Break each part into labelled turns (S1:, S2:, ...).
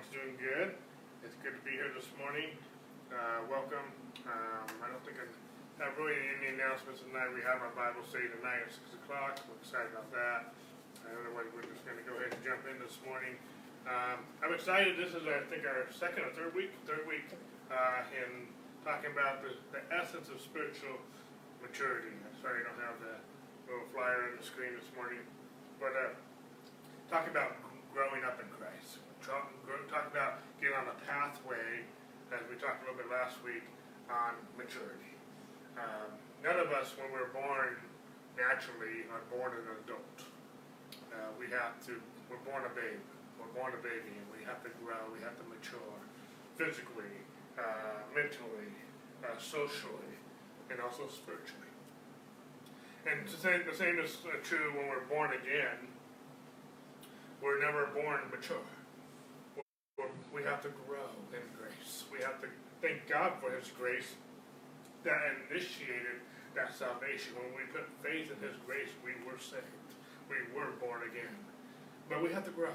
S1: It's doing good. It's good to be here this morning. Uh, welcome. Um, I don't think I have really any announcements tonight. We have our Bible study tonight at 6 o'clock. We're excited about that. Otherwise, we're just going to go ahead and jump in this morning. Um, I'm excited. This is, I think, our second or third week, third week uh, in talking about the, the essence of spiritual maturity. Sorry I don't have the little flyer on the screen this morning. But uh, talk about growing up in Christ. Talk, talk about getting on a pathway, as we talked a little bit last week, on maturity. Um, none of us, when we're born naturally, are born an adult. Uh, we have to, we're born a baby. We're born a baby, and we have to grow, we have to mature physically, uh, mentally, uh, socially, and also spiritually. And the same, the same is true when we're born again. We're never born mature we have to grow in grace. We have to thank God for His grace that initiated that salvation. When we put faith in His grace, we were saved. We were born again. But we have to grow.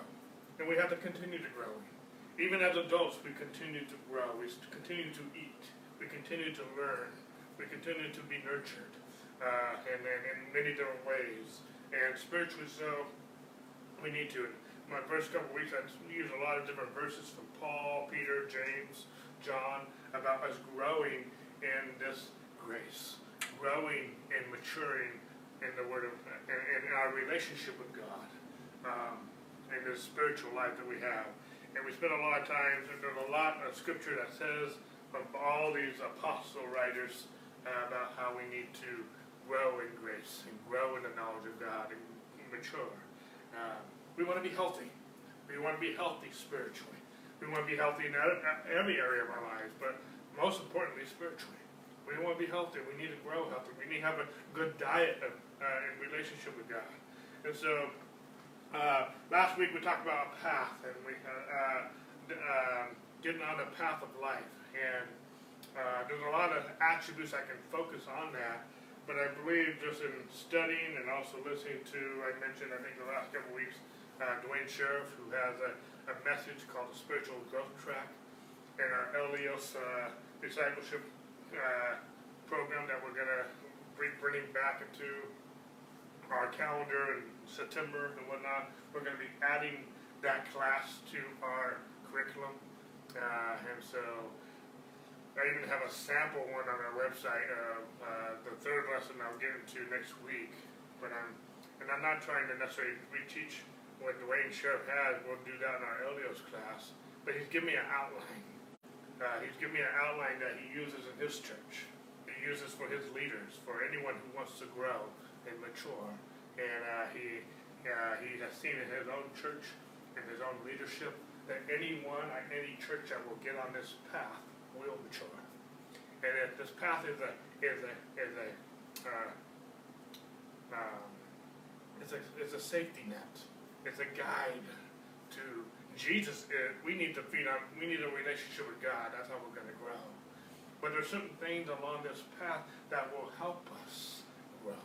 S1: And we have to continue to grow. Even as adults, we continue to grow. We continue to eat. We continue to learn. We continue to be nurtured. Uh, and, and in many different ways. And spiritually so, we need to my first couple weeks, I used a lot of different verses from Paul, Peter, James, John about us growing in this grace, growing and maturing in the Word of in, in our relationship with God, um, in this spiritual life that we have. And we spend a lot of times, there's a lot of scripture that says from all these apostle writers uh, about how we need to grow in grace and grow in the knowledge of God and mature. Um, we want to be healthy. We want to be healthy spiritually. We want to be healthy in every area of our lives, but most importantly, spiritually. We want to be healthy. We need to grow healthy. We need to have a good diet of, uh, in relationship with God. And so, uh, last week we talked about a path and we uh, um, getting on the path of life. And uh, there's a lot of attributes I can focus on that. But I believe just in studying and also listening to, I mentioned, I think the last couple weeks, uh, Duane Sheriff, who has a, a message called the Spiritual Growth Track, and our Elios uh, discipleship uh, program that we're going to be bringing back into our calendar in September and whatnot. We're going to be adding that class to our curriculum. Uh, and so I even have a sample one on our website. Uh, uh, the third lesson I'll get into next week. But I'm, and I'm not trying to necessarily reteach what Duane Sheriff has, we'll do that in our Elios class. But he's given me an outline. Uh, he's given me an outline that he uses in his church. He uses for his leaders, for anyone who wants to grow and mature. And uh, he uh, he has seen in his own church and his own leadership that anyone at any church that will get on this path will mature. And if this path is a is a is a uh, um, it's a it's a safety net it's a guide to Jesus. Uh, we need to feed on. We need a relationship with God. That's how we're going to grow. But there's certain things along this path that will help us grow.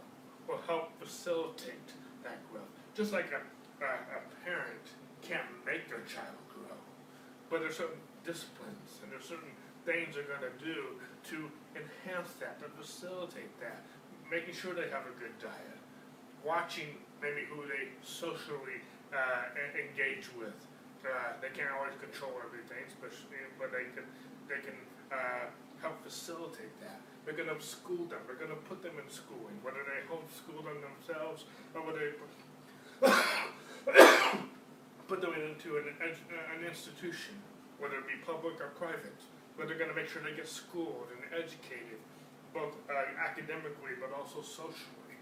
S1: Will help facilitate that growth. Just like a, a, a parent can't make their child grow, but there's certain disciplines and there's certain things they're going to do to enhance that, to facilitate that, making sure they have a good diet, watching maybe who they socially uh, engage with. Uh, they can't always control everything, especially, but they can they can uh, help facilitate that. They're going to school them. They're going to put them in schooling, whether they homeschool them themselves or whether they put them into an, an institution, whether it be public or private. But they're going to make sure they get schooled and educated, both uh, academically but also socially,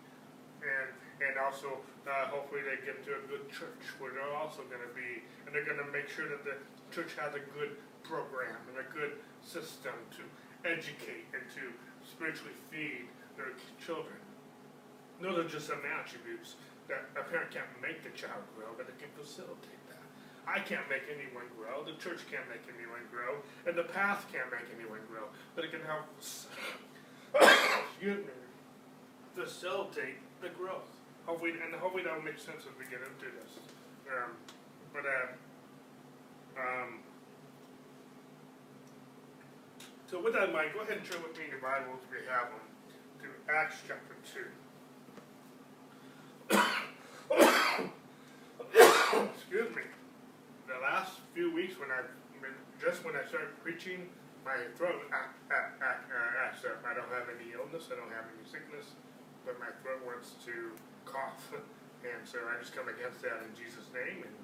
S1: and and also uh, hopefully they get to a good church where they're also going to be, and they're going to make sure that the church has a good program and a good system to educate and to spiritually feed their children. Those are just some attributes that a parent can't make the child grow, but it can facilitate that. I can't make anyone grow, the church can't make anyone grow, and the path can't make anyone grow, but it can help excuse me, facilitate the growth hopefully, and hopefully that will make sense as we get into this. Um, but uh, um, So with that in mind, go ahead and turn with me in your Bibles if you have them to Acts chapter 2. Excuse me. The last few weeks when been, just when I started preaching, my throat act, act, act, acts up. I don't have any illness, I don't have any sickness, but my throat wants to cough. And so I just come against that in Jesus' name and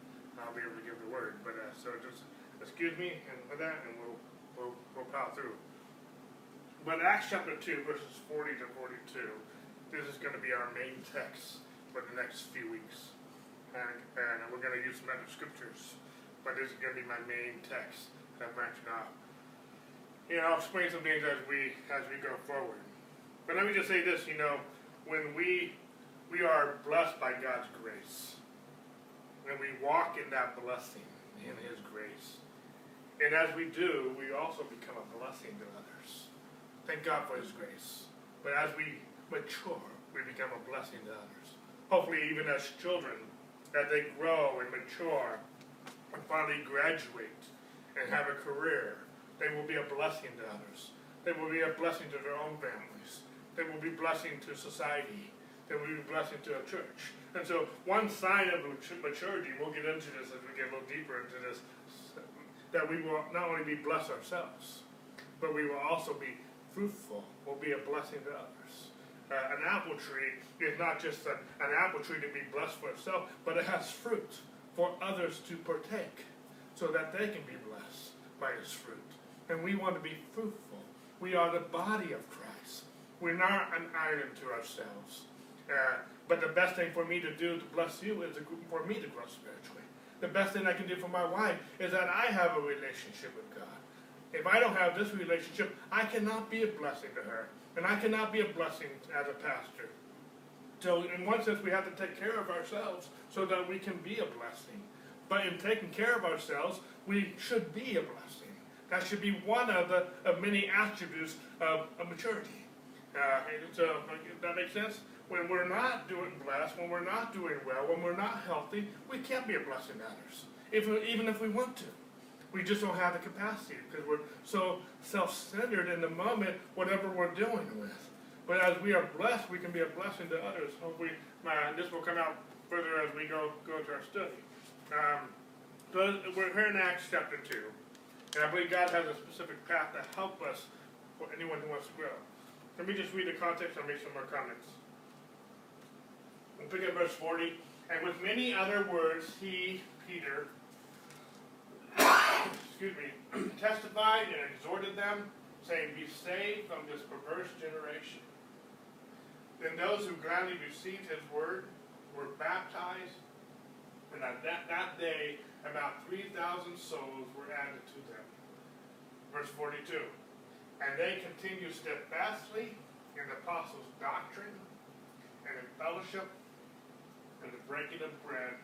S1: I'll be able to give the word. But uh, so just excuse me and for that and we'll, we'll, we'll plow through. But Acts chapter 2, verses 40 to 42, this is going to be our main text for the next few weeks. And, and we're going to use some other scriptures, but this is going to be my main text that I'm branching off. You know, I'll explain some things as we as we go forward. But let me just say this, you know, when we we are blessed by God's grace. And we walk in that blessing in His grace. And as we do, we also become a blessing to others. Thank God for His grace. But as we mature, we become a blessing to others. Hopefully, even as children, as they grow and mature and finally graduate and have a career, they will be a blessing to others. They will be a blessing to their own families. They will be a blessing to society that we be a blessing to a church. And so, one sign of maturity, we'll get into this as we get a little deeper into this, that we will not only be blessed ourselves, but we will also be fruitful, will be a blessing to others. Uh, an apple tree is not just a, an apple tree to be blessed for itself, but it has fruit for others to partake so that they can be blessed by its fruit. And we want to be fruitful. We are the body of Christ. We're not an island to ourselves. But the best thing for me to do to bless you is for me to grow spiritually. The best thing I can do for my wife is that I have a relationship with God. If I don't have this relationship, I cannot be a blessing to her. And I cannot be a blessing as a pastor. So, in one sense, we have to take care of ourselves so that we can be a blessing. But in taking care of ourselves, we should be a blessing. That should be one of the of many attributes of, of maturity. Uh, so, uh, that makes sense? When we're not doing blessed, when we're not doing well, when we're not healthy, we can't be a blessing to others, if, even if we want to. We just don't have the capacity because we're so self-centered in the moment, whatever we're dealing with. But as we are blessed, we can be a blessing to others. Hopefully, uh, this will come out further as we go go to our study. Um, so we're here in Acts chapter two, and I believe God has a specific path to help us for anyone who wants to grow. Let me just read the context and make some more comments. We'll pick up verse 40. And with many other words, he, Peter, excuse me, testified and exhorted them, saying, Be saved from this perverse generation. Then those who gladly received his word were baptized, and at that, that day about 3,000 souls were added to them. Verse 42. And they continued steadfastly in the apostles' doctrine and in fellowship and the breaking of bread,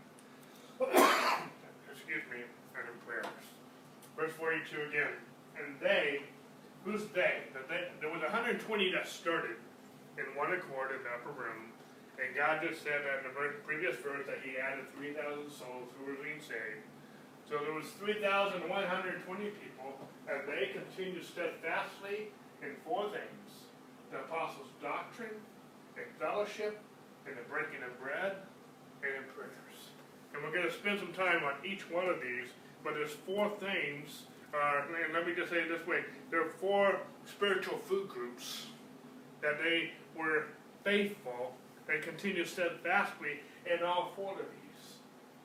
S1: excuse me, and in prayers. Verse 42 again. And they, who's they? That they there was 120 that started in one accord in the upper room. And God just said that in the previous verse that He added 3,000 souls who were being saved. So there was 3,120 people, and they continued steadfastly in four things: the apostles' doctrine, in fellowship, in the breaking of bread, and prayers. And we're going to spend some time on each one of these, but there's four things, uh, and let me just say it this way there are four spiritual food groups that they were faithful, they continued steadfastly in all four of these.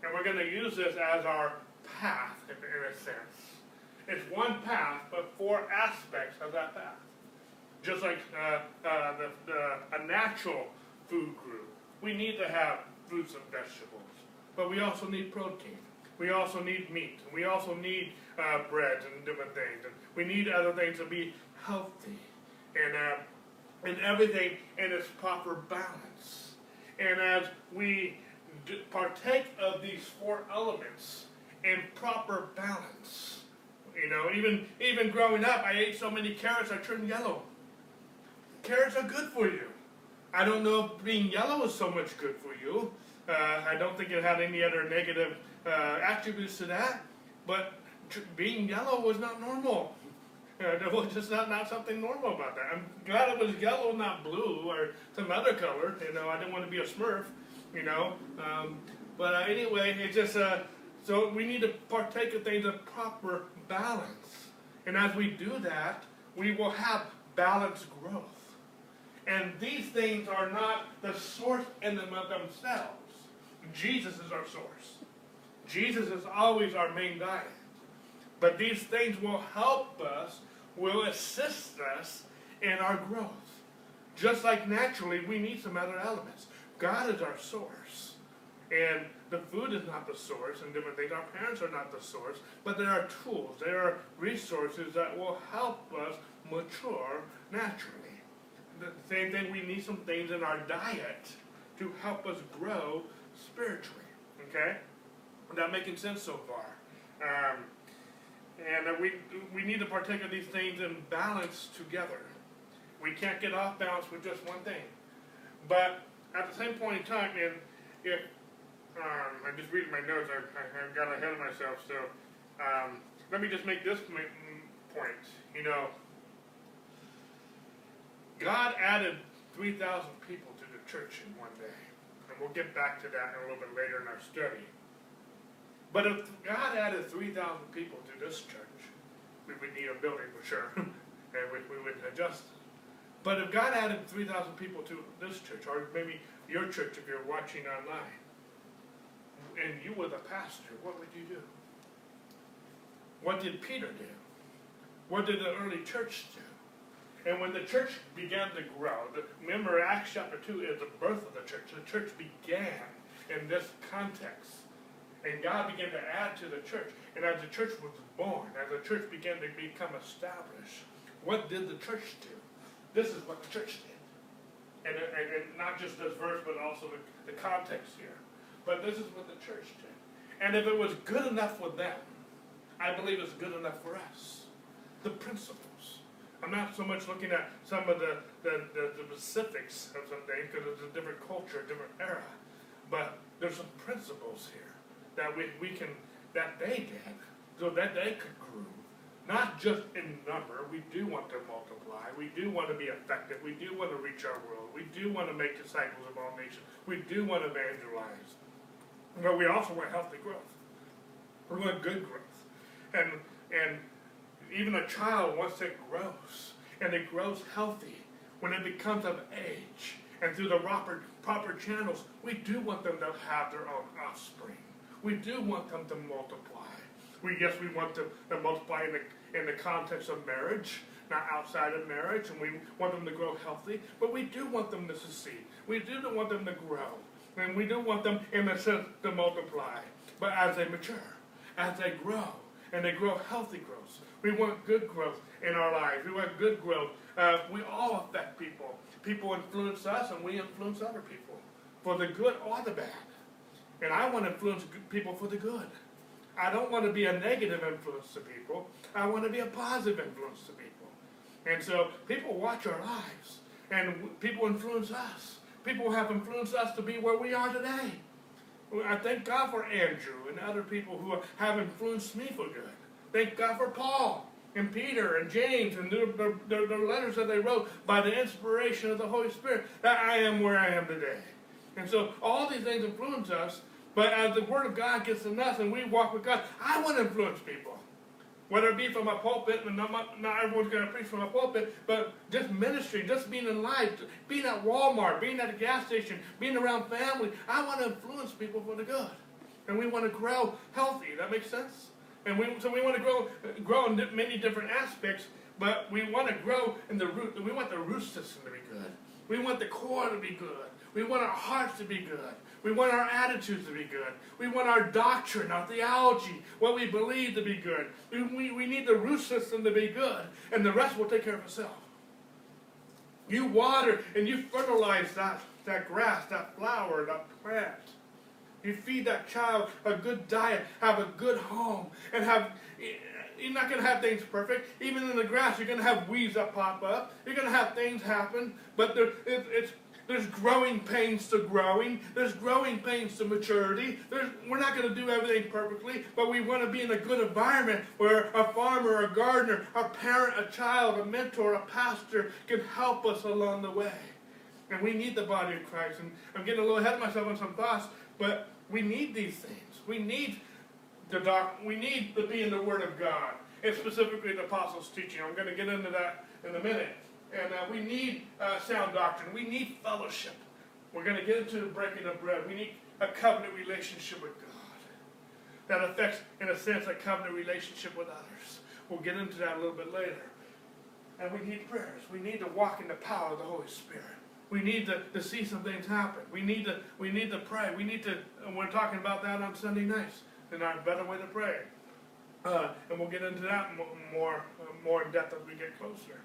S1: And we're going to use this as our path, in a sense. It's one path, but four aspects of that path. Just like uh, uh, the, the, a natural food group, we need to have fruits and vegetables. But we also need protein. We also need meat. We also need uh, bread and different things. And we need other things to be healthy. And, uh, and everything in its proper balance. And as we partake of these four elements in proper balance, you know, even even growing up, I ate so many carrots I turned yellow. Carrots are good for you. I don't know if being yellow is so much good for you. Uh, I don't think it had any other negative uh, attributes to that. But being yellow was not normal. Uh, there was just not, not something normal about that. I'm glad it was yellow, not blue, or some other color. You know, I didn't want to be a Smurf. You know, um, but uh, anyway, it just uh, so we need to partake of things in proper balance, and as we do that, we will have balanced growth. And these things are not the source in them of themselves. Jesus is our source. Jesus is always our main diet. But these things will help us, will assist us in our growth. Just like naturally, we need some other elements. God is our source. And the food is not the source and different things. Our parents are not the source, but there are tools, there are resources that will help us mature naturally. The same thing, we need some things in our diet to help us grow spiritually. Okay? That making sense so far? Um, and we, we need to partake of these things in balance together. We can't get off balance with just one thing. But at the same point in time, and if um, I'm just reading my notes, I, I, I got ahead of myself, so um, let me just make this point. You know, God added 3,000 people to the church in one day. And we'll get back to that a little bit later in our study. But if God added 3,000 people to this church, we would need a building for sure, and we, we would adjust. But if God added 3,000 people to this church, or maybe your church if you're watching online, and you were the pastor, what would you do? What did Peter do? What did the early church do? And when the church began to grow, the, remember Acts chapter 2 is the birth of the church. The church began in this context. And God began to add to the church. And as the church was born, as the church began to become established, what did the church do? This is what the church did. And, and, and not just this verse, but also the, the context here. But this is what the church did. And if it was good enough for them, I believe it's good enough for us. The principles. I'm not so much looking at some of the, the, the, the specifics of something because it's a different culture, a different era. But there's some principles here that we, we can, that they did, so that they could grow. Not just in number, we do want to multiply, we do want to be effective, we do want to reach our world, we do want to make disciples of all nations, we do want to evangelize. But we also want healthy growth. We want good growth. And and even a child, once it grows, and it grows healthy, when it becomes of age, and through the proper, proper channels, we do want them to have their own offspring. We do want them to multiply. We yes, we want them to multiply in the in the context of marriage, not outside of marriage, and we want them to grow healthy. But we do want them to succeed. We do want them to grow, and we do want them in the sense to multiply. But as they mature, as they grow, and they grow healthy growth, we want good growth in our lives. We want good growth. Uh, we all affect people. People influence us, and we influence other people for the good or the bad. And I want to influence people for the good. I don't want to be a negative influence to people. I want to be a positive influence to people. And so people watch our lives, and people influence us. People have influenced us to be where we are today. I thank God for Andrew and other people who have influenced me for good. Thank God for Paul and Peter and James and the, the, the, letters that they wrote by the inspiration of the Holy Spirit that I am where I am today. And so all these things influence us, but as the Word of God gets in us and we walk with God, I want to influence people. Whether it be from a pulpit, and not everyone's going to preach from a pulpit, but just ministry, just being in life, being at Walmart, being at a gas station, being around family, I want to influence people for the good. And we want to grow healthy. That makes sense? And we, so we want to grow, grow in many different aspects, but we want to grow in the root. We want the root system to be good. We want the core to be good. We want our hearts to be good. We want our attitudes to be good. We want our doctrine, our theology, what we believe to be good. We, we, we need the root system to be good, and the rest will take care of itself. You water and you fertilize that, that grass, that flower, that plant. You feed that child a good diet, have a good home, and have you're not going to have things perfect. Even in the grass, you're going to have weeds that pop up. You're going to have things happen, but there, it, it's There's growing pains to growing. There's growing pains to maturity. There's, we're not going to do everything perfectly, but we want to be in a good environment where a farmer, a gardener, a parent, a child, a mentor, a pastor can help us along the way. And we need the body of Christ. And I'm getting a little ahead of myself on some thoughts, but we need these things. We need the doc. We need to be in the Word of God, and specifically the Apostles' teaching. I'm going to get into that in a minute. And uh, we need uh, sound doctrine. We need fellowship. We're going to get into the breaking of bread. We need a covenant relationship with God that affects, in a sense, a covenant relationship with others. We'll get into that a little bit later. And we need prayers. We need to walk in the power of the Holy Spirit. We need to, to see some things happen. We need to we need to pray. We need to. And we're talking about that on Sunday nights. And our better way to pray. Uh, and we'll get into that more uh, more in depth as we get closer.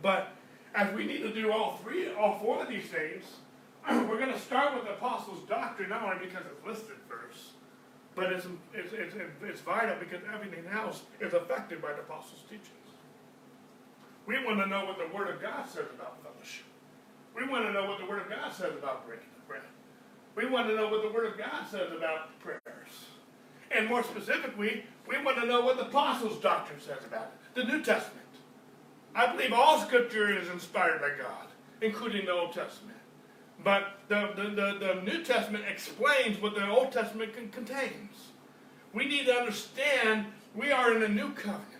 S1: But as we need to do all three, all four of these things, we're going to start with the apostles' doctrine not only because it's listed first, but it's, it's, it's, it's vital because everything else is affected by the apostles' teachings. We want to know what the Word of God says about fellowship. We want to know what the Word of God says about breaking the bread. We want to know what the Word of God says about prayers. And more specifically, we want to know what the Apostles' doctrine says about it, the New Testament. I believe all Scripture is inspired by God, including the Old Testament. But the, the, the, the New Testament explains what the Old Testament con- contains. We need to understand we are in a new covenant.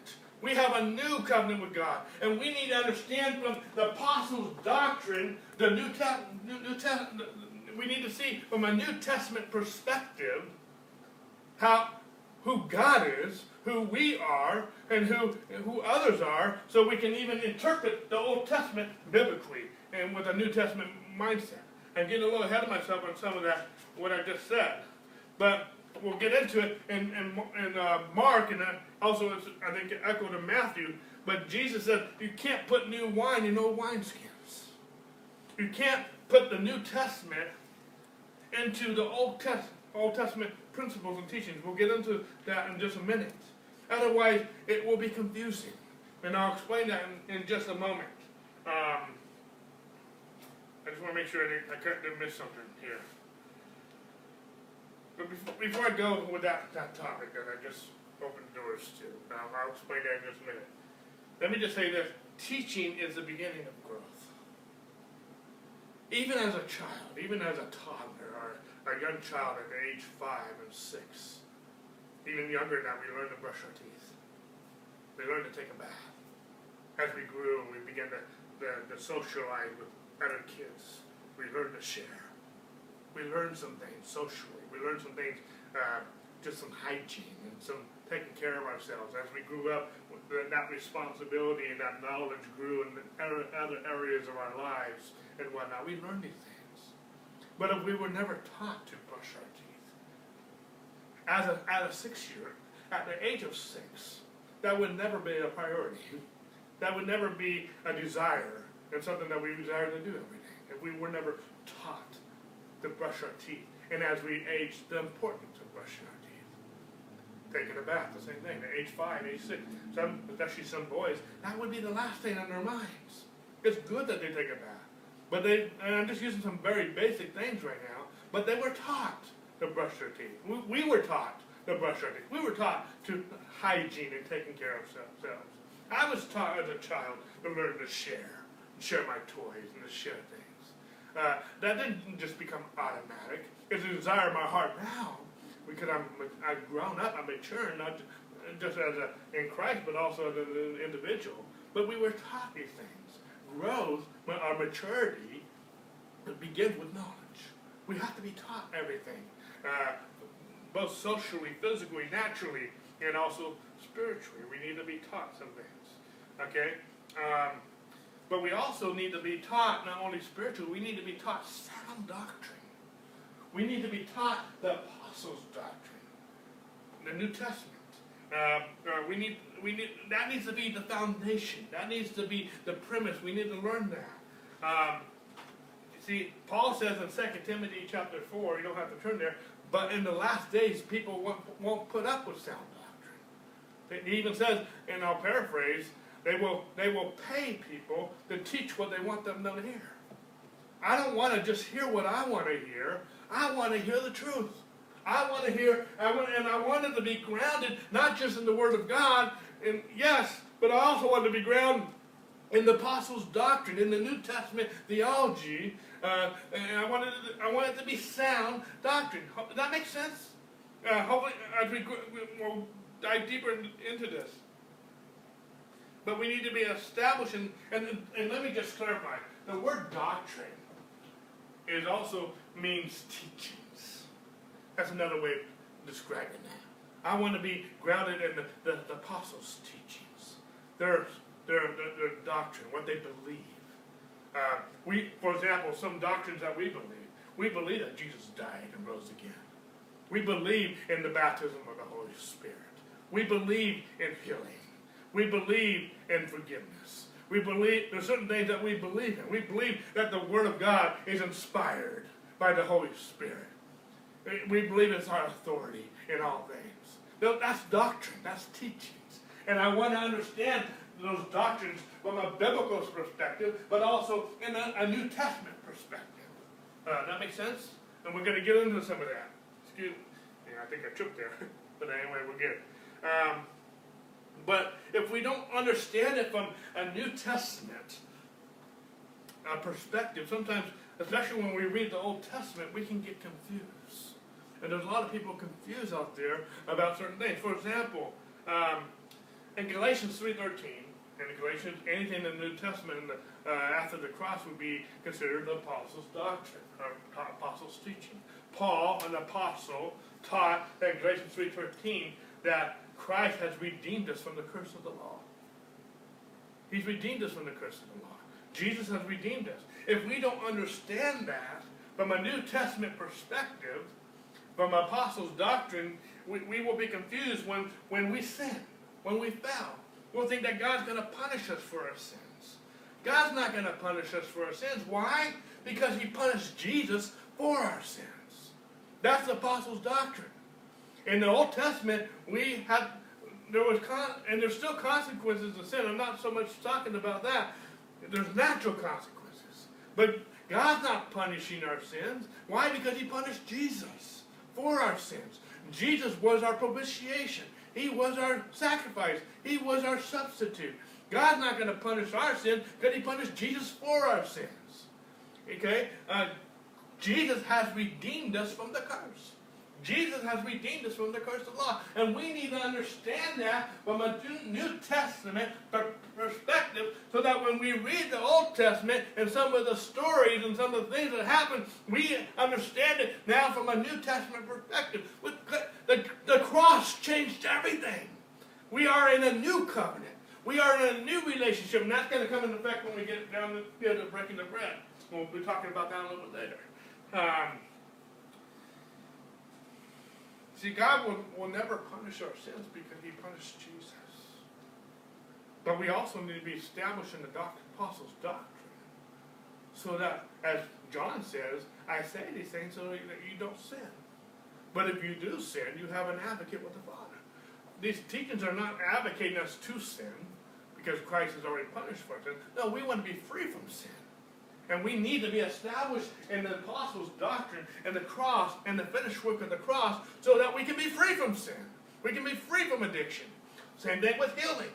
S1: We have a new covenant with God. And we need to understand from the apostles' doctrine, the New, Testament. new, new we need to see from a New Testament perspective how who God is, who we are, and who who others are, so we can even interpret the Old Testament biblically and with a New Testament mindset. I'm getting a little ahead of myself on some of that what I just said, but we'll get into it in in, in uh, Mark and also I think echoed in Matthew. But Jesus said you can't put new wine in old wineskins. You can't put the New Testament into the Old, Test, Old Testament principles and teachings. We'll get into that in just a minute. Otherwise, it will be confusing. And I'll explain that in, in just a moment. Um, I just want to make sure I didn't, I didn't miss something here. But before, before I go with that, that topic that I just opened doors to, um, I'll explain that in just a minute. Let me just say this teaching is the beginning of growth. Even as a child, even as a toddler, or a young child at age five and six, even younger than that, we learn to brush our teeth. We learn to take a bath. As we grew and we began to, to, to socialize with other kids, we learned to share. We learned some things socially. We learned some things, uh, just some hygiene and some taking care of ourselves. As we grew up, that responsibility and that knowledge grew in other areas of our lives and whatnot. We learned these things. But if we were never taught to brush our teeth, as a, as a six year, at the age of six, that would never be a priority. That would never be a desire and something that we desire to do every day. If we were never taught to brush our teeth. And as we age, the importance of brushing our teeth. Taking a bath, the same thing. At age five, age six, some, especially some boys, that would be the last thing on their minds. It's good that they take a bath. But they, and I'm just using some very basic things right now, but they were taught to brush their teeth. We, we were taught to brush our teeth. We were taught to hygiene and taking care of ourselves. I was taught as a child to learn to share, share my toys and to share things. Uh, that didn't just become automatic. It's a desire of my heart now because I'm I've grown up, I'm mature, not just as a in Christ, but also as an individual. But we were taught these things. Growth, our maturity, begins with knowledge. We have to be taught everything, uh, both socially, physically, naturally, and also spiritually. We need to be taught some things. Okay? Um, but we also need to be taught not only spiritual, we need to be taught sound doctrine. We need to be taught the apostles' doctrine, the New Testament. Uh, uh, we need, we need, that needs to be the foundation. That needs to be the premise. We need to learn that. Um, see, Paul says in 2 Timothy chapter 4, you don't have to turn there, but in the last days, people won't, won't put up with sound doctrine. He even says, and I'll paraphrase, they will, they will pay people to teach what they want them to hear. I don't want to just hear what I want to hear. I want to hear the truth. I want to hear, I want, and I want it to be grounded not just in the Word of God, and yes, but I also want to be grounded in the Apostles' doctrine, in the New Testament theology, uh, and I want, it, I want it to be sound doctrine. Does that make sense? Uh, hopefully, as we will dive deeper into this. But we need to be establishing, and, and let me just clarify the word doctrine is also means teachings. That's another way of describing that. I want to be grounded in the, the, the apostles' teachings, their, their, their, their doctrine, what they believe. Uh, we, for example, some doctrines that we believe. We believe that Jesus died and rose again. We believe in the baptism of the Holy Spirit. We believe in healing. We believe in forgiveness. We believe there's certain things that we believe in. We believe that the Word of God is inspired by the Holy Spirit. We believe it's our authority in all things. That's doctrine. That's teachings. And I want to understand those doctrines from a biblical perspective, but also in a, a New Testament perspective. Uh, that makes sense? And we're going to get into some of that. Excuse me. Yeah, I think I tripped there. but anyway, we're good. Um, but if we don't understand it from a New Testament uh, perspective, sometimes, especially when we read the Old Testament, we can get confused. And there's a lot of people confused out there about certain things. For example, um, in Galatians 3.13, in Galatians, anything in the New Testament uh, after the cross would be considered the apostles' doctrine, or apostles' teaching. Paul, an apostle, taught in Galatians 3.13 that Christ has redeemed us from the curse of the law. He's redeemed us from the curse of the law. Jesus has redeemed us. If we don't understand that from a New Testament perspective, from apostles' doctrine, we, we will be confused when, when we sin, when we fail. We'll think that God's going to punish us for our sins. God's not going to punish us for our sins. Why? Because he punished Jesus for our sins. That's the apostles' doctrine. In the Old Testament, we had there was con- and there's still consequences of sin. I'm not so much talking about that. There's natural consequences, but God's not punishing our sins. Why? Because He punished Jesus for our sins. Jesus was our propitiation. He was our sacrifice. He was our substitute. God's not going to punish our sins because He punished Jesus for our sins. Okay? Uh, Jesus has redeemed us from the curse. Jesus has redeemed us from the curse of law. And we need to understand that from a New Testament perspective so that when we read the Old Testament and some of the stories and some of the things that happen, we understand it now from a New Testament perspective. The, the cross changed everything. We are in a new covenant. We are in a new relationship, and that's going to come into effect when we get down to, to breaking the bread. We'll be talking about that a little bit later. Um, See, God will, will never punish our sins because he punished Jesus. But we also need to be established in the doctrine, apostles' doctrine. So that, as John says, I say these things so that you don't sin. But if you do sin, you have an advocate with the Father. These teachings are not advocating us to sin because Christ has already punished for sin. No, we want to be free from sin. And we need to be established in the apostles' doctrine and the cross and the finished work of the cross so that we can be free from sin. We can be free from addiction. Same thing with healing.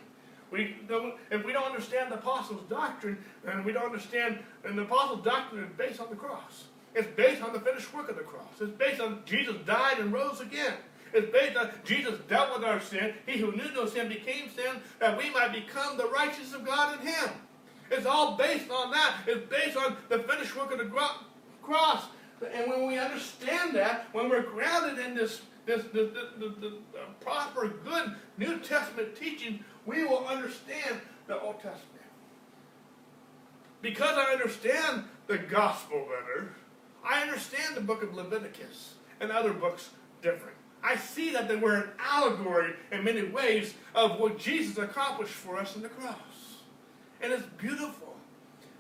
S1: We don't, if we don't understand the apostles' doctrine, and we don't understand, and the apostles' doctrine is based on the cross. It's based on the finished work of the cross. It's based on Jesus died and rose again. It's based on Jesus dealt with our sin. He who knew no sin became sin that we might become the righteousness of God in him. It's all based on that. It's based on the finished work of the cross. And when we understand that, when we're grounded in this, this, this, this uh, proper, good New Testament teaching, we will understand the Old Testament. Because I understand the gospel better, I understand the book of Leviticus and other books different. I see that they were an allegory in many ways of what Jesus accomplished for us in the cross and it's beautiful.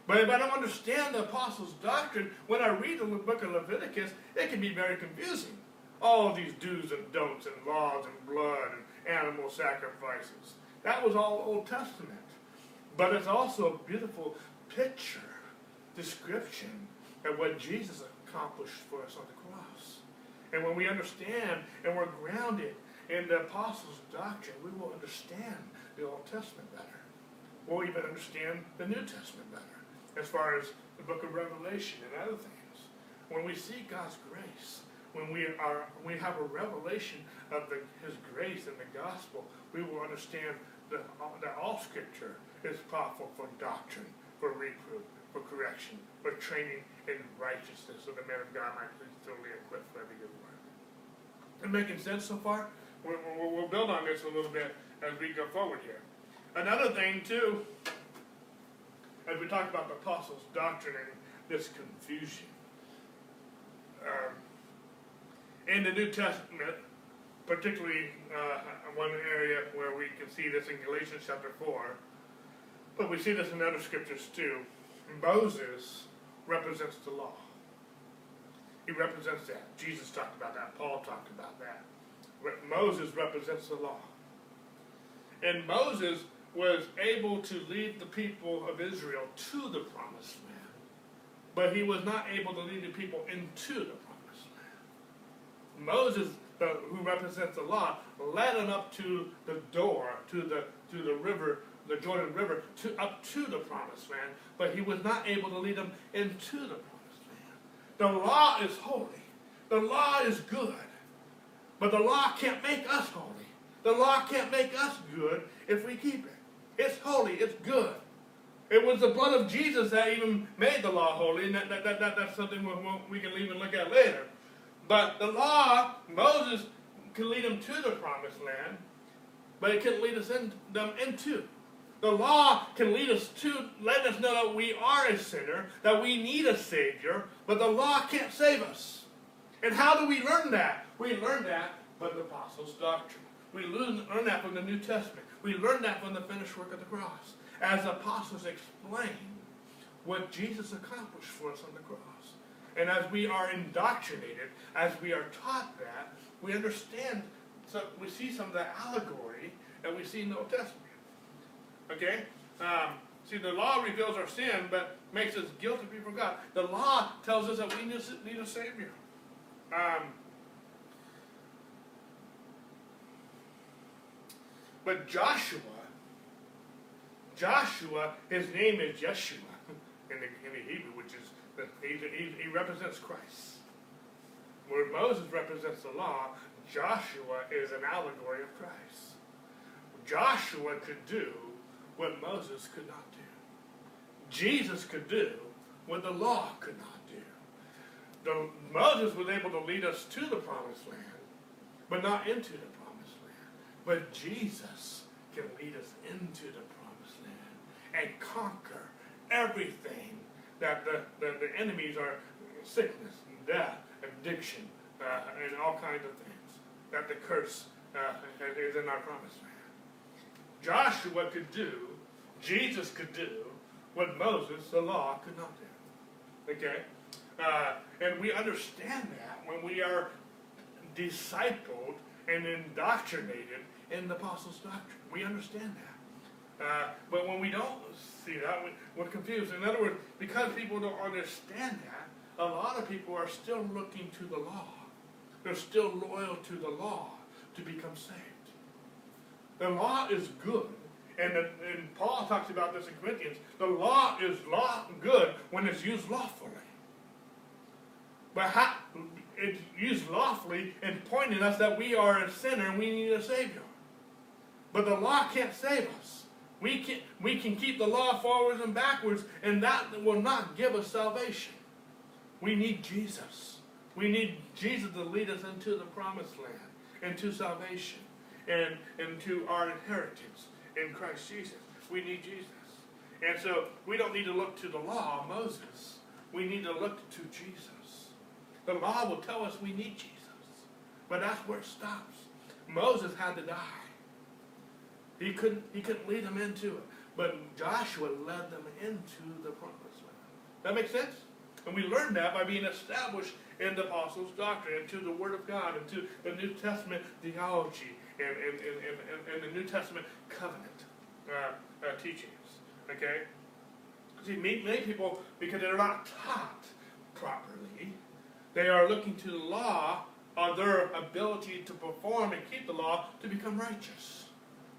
S1: But if I don't understand the apostles' doctrine, when I read the book of Leviticus, it can be very confusing. All these do's and don'ts and laws and blood and animal sacrifices. That was all Old Testament. But it's also a beautiful picture, description of what Jesus accomplished for us on the cross. And when we understand and we're grounded in the apostles' doctrine, we will understand the Old Testament better. We'll even understand the New Testament better, as far as the book of Revelation and other things. When we see God's grace, when we are we have a revelation of the, His grace and the gospel, we will understand that, that all Scripture is powerful for doctrine, for reproof, for correction, for training in righteousness, so the man of God might be thoroughly equipped for every good work. It making sense so far? We'll, we'll build on this a little bit as we go forward here. Another thing too, as we talk about the apostles' doctrine and this confusion. Um, in the New Testament, particularly uh, one area where we can see this in Galatians chapter 4, but we see this in other scriptures too. Moses represents the law. He represents that. Jesus talked about that. Paul talked about that. Moses represents the law. And Moses was able to lead the people of Israel to the promised land. But he was not able to lead the people into the promised land. Moses, who represents the law, led them up to the door, to the to the river, the Jordan River, to up to the promised land, but he was not able to lead them into the promised land. The law is holy. The law is good. But the law can't make us holy. The law can't make us good if we keep it. It's holy, it's good. It was the blood of Jesus that even made the law holy, and that, that, that, that that's something we, we can even look at later. But the law, Moses can lead them to the promised land, but it can lead us in, them into. The law can lead us to, let us know that we are a sinner, that we need a Savior, but the law can't save us. And how do we learn that? We learn that by the Apostles' doctrine. We learn, learn that from the New Testament. We learn that from the finished work of the cross. As the apostles explain what Jesus accomplished for us on the cross. And as we are indoctrinated, as we are taught that, we understand, so we see some of the allegory that we see in the Old Testament. Okay? Um, see, the law reveals our sin, but makes us guilty before God. The law tells us that we need a Savior. Um, But Joshua, Joshua, his name is Yeshua in the, in the Hebrew, which is, he, he, he represents Christ. Where Moses represents the law, Joshua is an allegory of Christ. Joshua could do what Moses could not do. Jesus could do what the law could not do. The, Moses was able to lead us to the promised land, but not into the but Jesus can lead us into the promised land and conquer everything that the, the, the enemies are sickness, death, addiction, uh, and all kinds of things that the curse uh, is in our promised land. Joshua could do, Jesus could do, what Moses, the law, could not do. Okay? Uh, and we understand that when we are discipled and indoctrinated in the apostles' doctrine. We understand that. Uh, but when we don't see that, we, we're confused. In other words, because people don't understand that, a lot of people are still looking to the law. They're still loyal to the law to become saved. The law is good. And, and Paul talks about this in Corinthians. The law is law good when it's used lawfully. But how, it's used lawfully in pointing us that we are a sinner and we need a Savior. But the law can't save us. We can, we can keep the law forwards and backwards, and that will not give us salvation. We need Jesus. We need Jesus to lead us into the promised land, into salvation, and into our inheritance in Christ Jesus. We need Jesus. And so we don't need to look to the law, Moses. We need to look to Jesus. The law will tell us we need Jesus. But that's where it stops. Moses had to die. He couldn't, he couldn't lead them into it. But Joshua led them into the promised land. That makes sense? And we learn that by being established in the apostles' doctrine, into the Word of God, into the New Testament theology, and, and, and, and, and the New Testament covenant uh, uh, teachings. Okay? See, many people, because they're not taught properly. They are looking to the law or their ability to perform and keep the law to become righteous,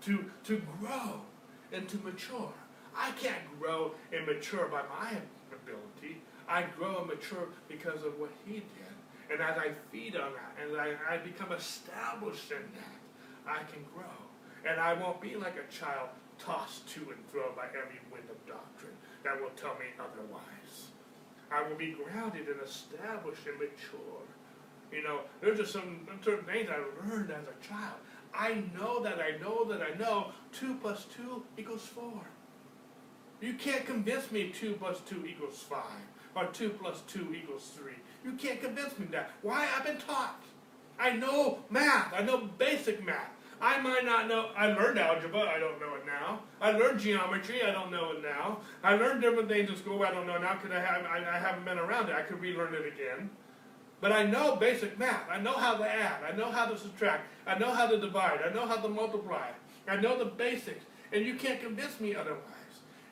S1: to, to grow and to mature. I can't grow and mature by my ability. I grow and mature because of what he did. And as I feed on that and I, I become established in that, I can grow. And I won't be like a child tossed to and fro by every wind of doctrine that will tell me otherwise. I will be grounded and established and mature. You know, there's just some certain things I learned as a child. I know that I know that I know 2 plus 2 equals 4. You can't convince me 2 plus 2 equals 5 or 2 plus 2 equals 3. You can't convince me that. Why? I've been taught. I know math. I know basic math. I might not know. I learned algebra. I don't know it now. I learned geometry. I don't know it now. I learned different things in school. I don't know now because I, have, I, I haven't been around it. I could relearn it again. But I know basic math. I know how to add. I know how to subtract. I know how to divide. I know how to multiply. I know the basics. And you can't convince me otherwise.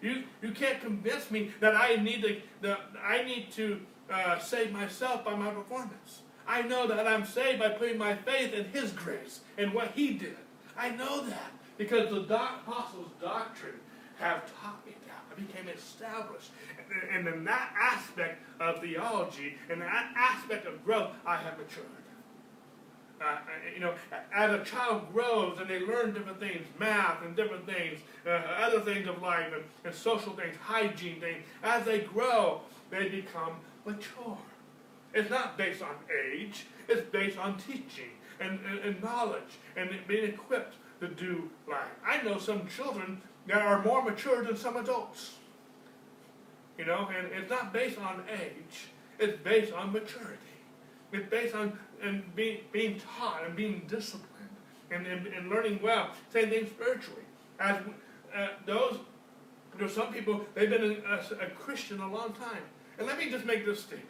S1: You, you can't convince me that I need to, the, I need to uh, save myself by my performance. I know that I'm saved by putting my faith in His grace and what He did. I know that because the apostles' doctrine have taught me that. I became established. And, and in that aspect of theology, in that aspect of growth, I have matured. Uh, you know, as a child grows and they learn different things, math and different things, uh, other things of life and, and social things, hygiene things, as they grow, they become mature. It's not based on age, it's based on teaching and, and, and knowledge and being equipped to do life. I know some children that are more mature than some adults. You know, and it's not based on age, it's based on maturity. It's based on and being, being taught and being disciplined and, and, and learning well. Same thing spiritually. As uh, those, there's some people, they've been a, a, a Christian a long time. And let me just make this statement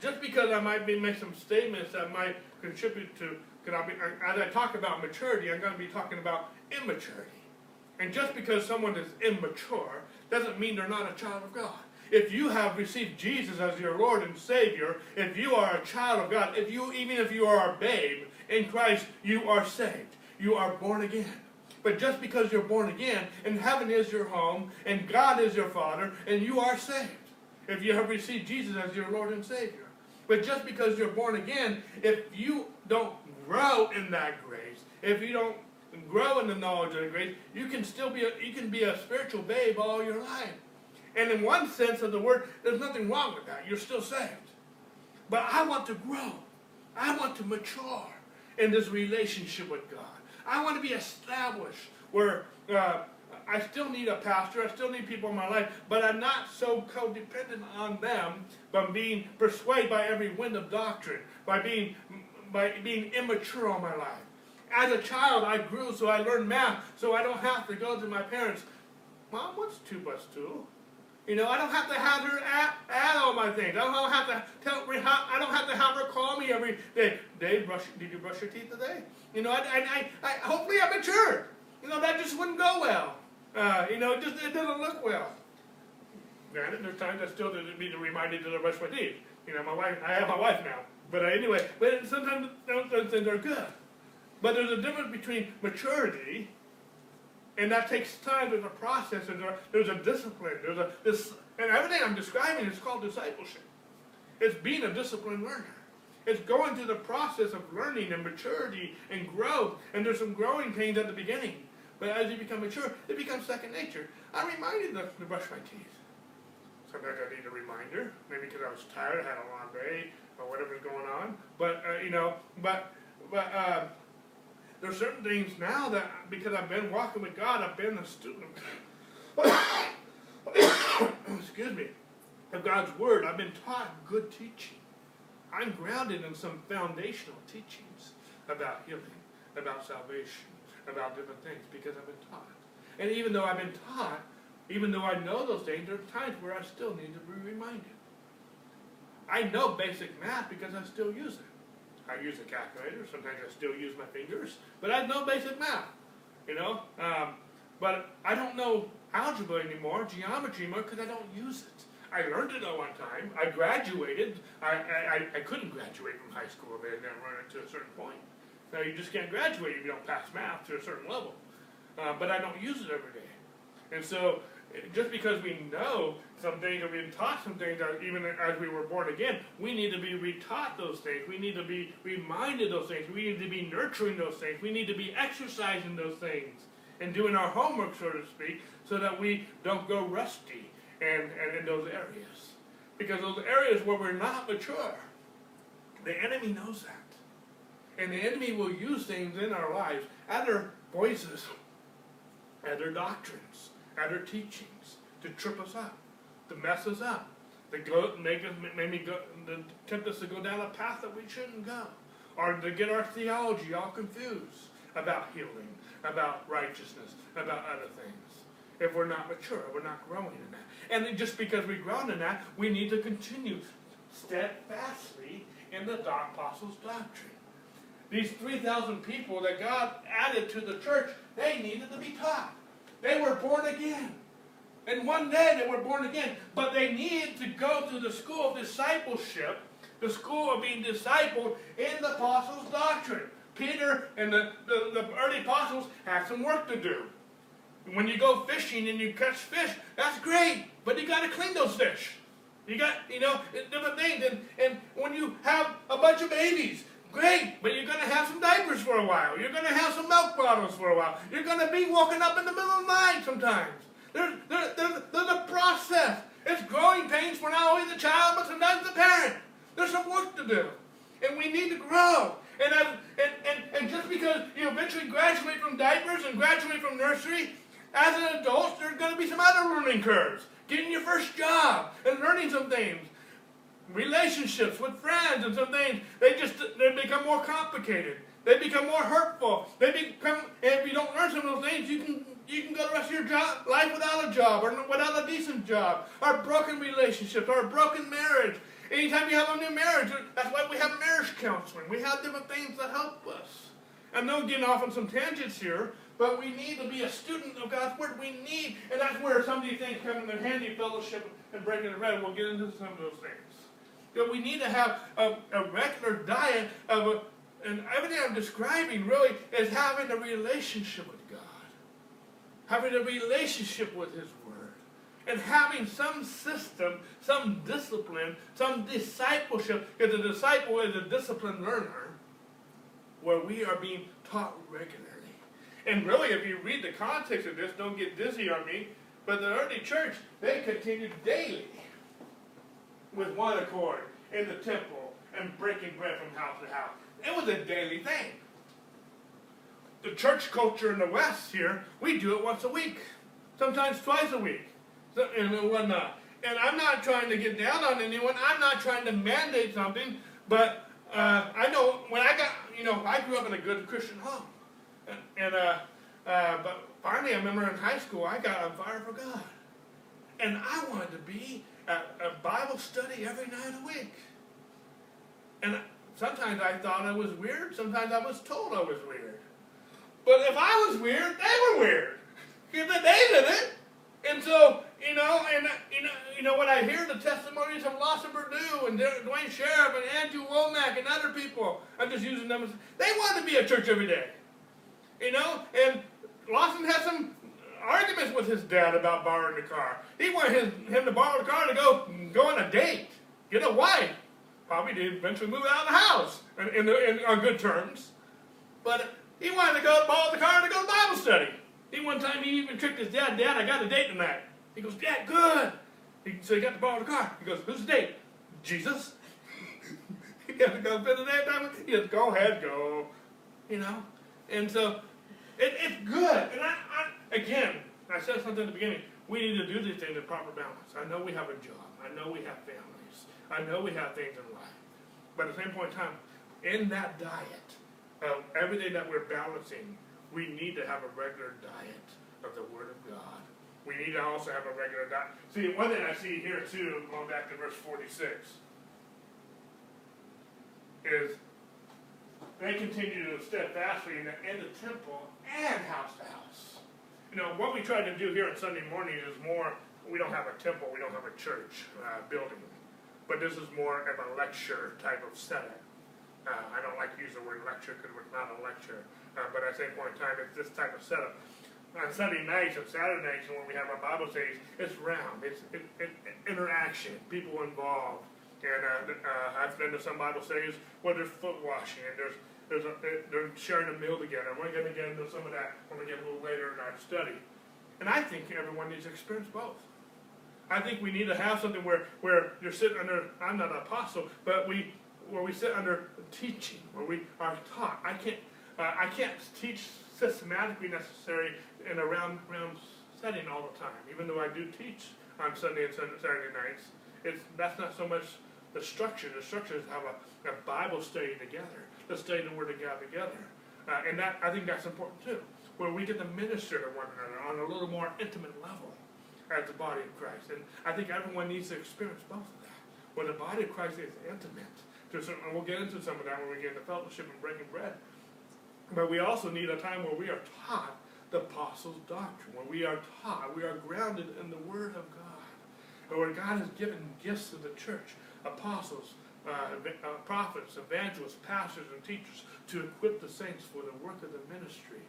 S1: just because I might be make some statements that might contribute to, because be, as I talk about maturity, I'm going to be talking about immaturity. And just because someone is immature doesn't mean they're not a child of God. If you have received Jesus as your Lord and Savior, if you are a child of God, if you even if you are a babe in Christ, you are saved. You are born again. But just because you're born again, and heaven is your home, and God is your Father, and you are saved. If you have received Jesus as your Lord and Savior. But just because you're born again, if you don't grow in that grace, if you don't grow in the knowledge of the grace, you can still be a, you can be a spiritual babe all your life. And in one sense of the word, there's nothing wrong with that. You're still saved. But I want to grow. I want to mature in this relationship with God. I want to be established where uh, I still need a pastor, I still need people in my life, but I'm not so codependent on them by being persuaded by every wind of doctrine, by being by being immature all my life. As a child, I grew, so I learned math, so I don't have to go to my parents. Mom, what's two plus two? You know, I don't have to have her add, add all my things. I don't have to tell. I don't have to have her call me every day. Dave, brush, did you brush your teeth today? You know, I, I, I, hopefully I matured. You know, that just wouldn't go well. Uh, you know, it just it doesn't look well. Granted, there's times I still need to remind me to brush my teeth. You know, my wife, I have my wife now. But uh, anyway, but sometimes those things are good. But there's a difference between maturity, and that takes time. There's a process, and there's a discipline. There's a this, and everything I'm describing is called discipleship. It's being a disciplined learner. It's going through the process of learning and maturity and growth. And there's some growing pains at the beginning. But as you become mature, it becomes second nature. I'm reminded to, to brush my teeth. Sometimes I need a reminder, maybe because I was tired, I had a long day, or whatever's going on. But uh, you know, but but uh, there's certain things now that because I've been walking with God, I've been a student. excuse me, of God's word. I've been taught good teaching. I'm grounded in some foundational teachings about healing, about salvation, about different things because I've been taught. And even though I've been taught, even though I know those things, there are times where I still need to be reminded. I know basic math because I still use it. I use a calculator. Sometimes I still use my fingers, but I know basic math. You know, um, but I don't know algebra anymore, geometry anymore, because I don't use it. I learned it at one time. I graduated. I, I, I couldn't graduate from high school if I didn't learn it to a certain point. Now you just can't graduate if you don't pass math to a certain level. Uh, but I don't use it every day. And so just because we know some things or we've been taught some things, even as we were born again, we need to be retaught those things. We need to be reminded those things. We need to be nurturing those things. We need to be exercising those things and doing our homework, so to speak, so that we don't go rusty and, and in those areas. Because those areas where we're not mature, the enemy knows that. And the enemy will use things in our lives, other voices, other doctrines, other teachings to trip us up, to mess us up, to go, make us, maybe go, to tempt us to go down a path that we shouldn't go, or to get our theology all confused about healing, about righteousness, about other things. If we're not mature, we're not growing in that. And just because we've grown in that, we need to continue steadfastly in the apostles' doctrine. These 3,000 people that God added to the church, they needed to be taught. They were born again. And one day they were born again. But they needed to go to the school of discipleship, the school of being discipled in the apostles' doctrine. Peter and the, the, the early apostles had some work to do. When you go fishing and you catch fish, that's great, but you got to clean those fish. You got, you know, different things. And, and when you have a bunch of babies, great, but you're going to have some diapers for a while. You're going to have some milk bottles for a while. You're going to be walking up in the middle of the night sometimes. There's, there, there's, there's a process. It's growing pains for not only the child, but sometimes the parent. There's some work to do. And we need to grow. And, and, and, and just because you eventually graduate from diapers and graduate from nursery, as an adult, there's going to be some other learning curves. Getting your first job and learning some things. Relationships with friends and some things, they just they become more complicated. They become more hurtful. They become, if you don't learn some of those things, you can you can go the rest of your job, life without a job or without a decent job, or broken relationships, or a broken marriage. Anytime you have a new marriage, that's why we have marriage counseling. We have different things that help us. I'm not getting off on some tangents here, but we need to be a student of God's Word. We need, and that's where some of these things come in handy fellowship and breaking the bread. We'll get into some of those things. That we need to have a, a regular diet of, a, and everything I'm describing really is having a relationship with God, having a relationship with His Word, and having some system, some discipline, some discipleship. Because a disciple is a disciplined learner, where we are being taught regularly. And really, if you read the context of this, don't get dizzy on me, but the early church, they continued daily with one accord in the temple and breaking bread from house to house. It was a daily thing. The church culture in the West here, we do it once a week, sometimes twice a week, and whatnot. And I'm not trying to get down on anyone. I'm not trying to mandate something, but uh, I know when I got, you know, I grew up in a good Christian home. And, uh, uh, but finally, I remember in high school, I got on fire for God. And I wanted to be at a Bible study every night a week. And sometimes I thought I was weird. Sometimes I was told I was weird. But if I was weird, they were weird. Because they did it. And so, you know, and you know, you know, when I hear the testimonies of Lawson Perdue and Duane Sheriff and Andrew Wommack and other people, I'm just using them as they want to be at church every day. You know, and Lawson had some arguments with his dad about borrowing the car. He wanted his, him to borrow the car to go go on a date, get a wife. Probably did eventually move out of the house in, in, the, in on good terms. But he wanted to go borrow the car to go to Bible study. He one time he even tricked his dad. Dad, I got a date tonight. He goes, Dad, good. He, so he got to borrow the car. He goes, Who's the date? Jesus. he had to go spend the day time. He goes, Go ahead, go. You know. And so it, it's good. And I, I, again, I said something at the beginning. We need to do these things in proper balance. I know we have a job. I know we have families. I know we have things in life. But at the same point in time, in that diet of everything that we're balancing, we need to have a regular diet of the Word of God. We need to also have a regular diet. See, one thing I see here too, going back to verse 46, is they continue to steadfastly in the, in the temple and house to house. You know, what we try to do here on Sunday morning is more we don't have a temple, we don't have a church uh, building, but this is more of a lecture type of setting. Uh, I don't like to use the word lecture because it's not a lecture, uh, but same point in time, it's this type of setup. On Sunday nights and Saturday nights, when we have our Bible studies, it's round, it's it, it, interaction, people involved. And uh, uh, I've been to some Bible studies where there's foot washing and there's there's a, they're sharing a meal together. We're going to get into some of that when we get a little later in our study. And I think everyone needs to experience both. I think we need to have something where, where you're sitting under, I'm not an apostle, but we, where we sit under teaching, where we are taught. I can't, uh, I can't teach systematically necessary in a round, round setting all the time, even though I do teach on Sunday and Saturday nights. It's, that's not so much the structure. The structure is have a, a Bible study together, to study the Word of God together. Uh, and that, I think that's important too, where we get to minister to one another on a little more intimate level as the body of Christ. And I think everyone needs to experience both of that. Where the body of Christ is intimate. To some, and we'll get into some of that when we get into fellowship and breaking bread. But we also need a time where we are taught the apostles' doctrine, where we are taught, we are grounded in the Word of God, and where God has given gifts to the church, apostles, uh, uh, prophets, evangelists, pastors, and teachers to equip the saints for the work of the ministry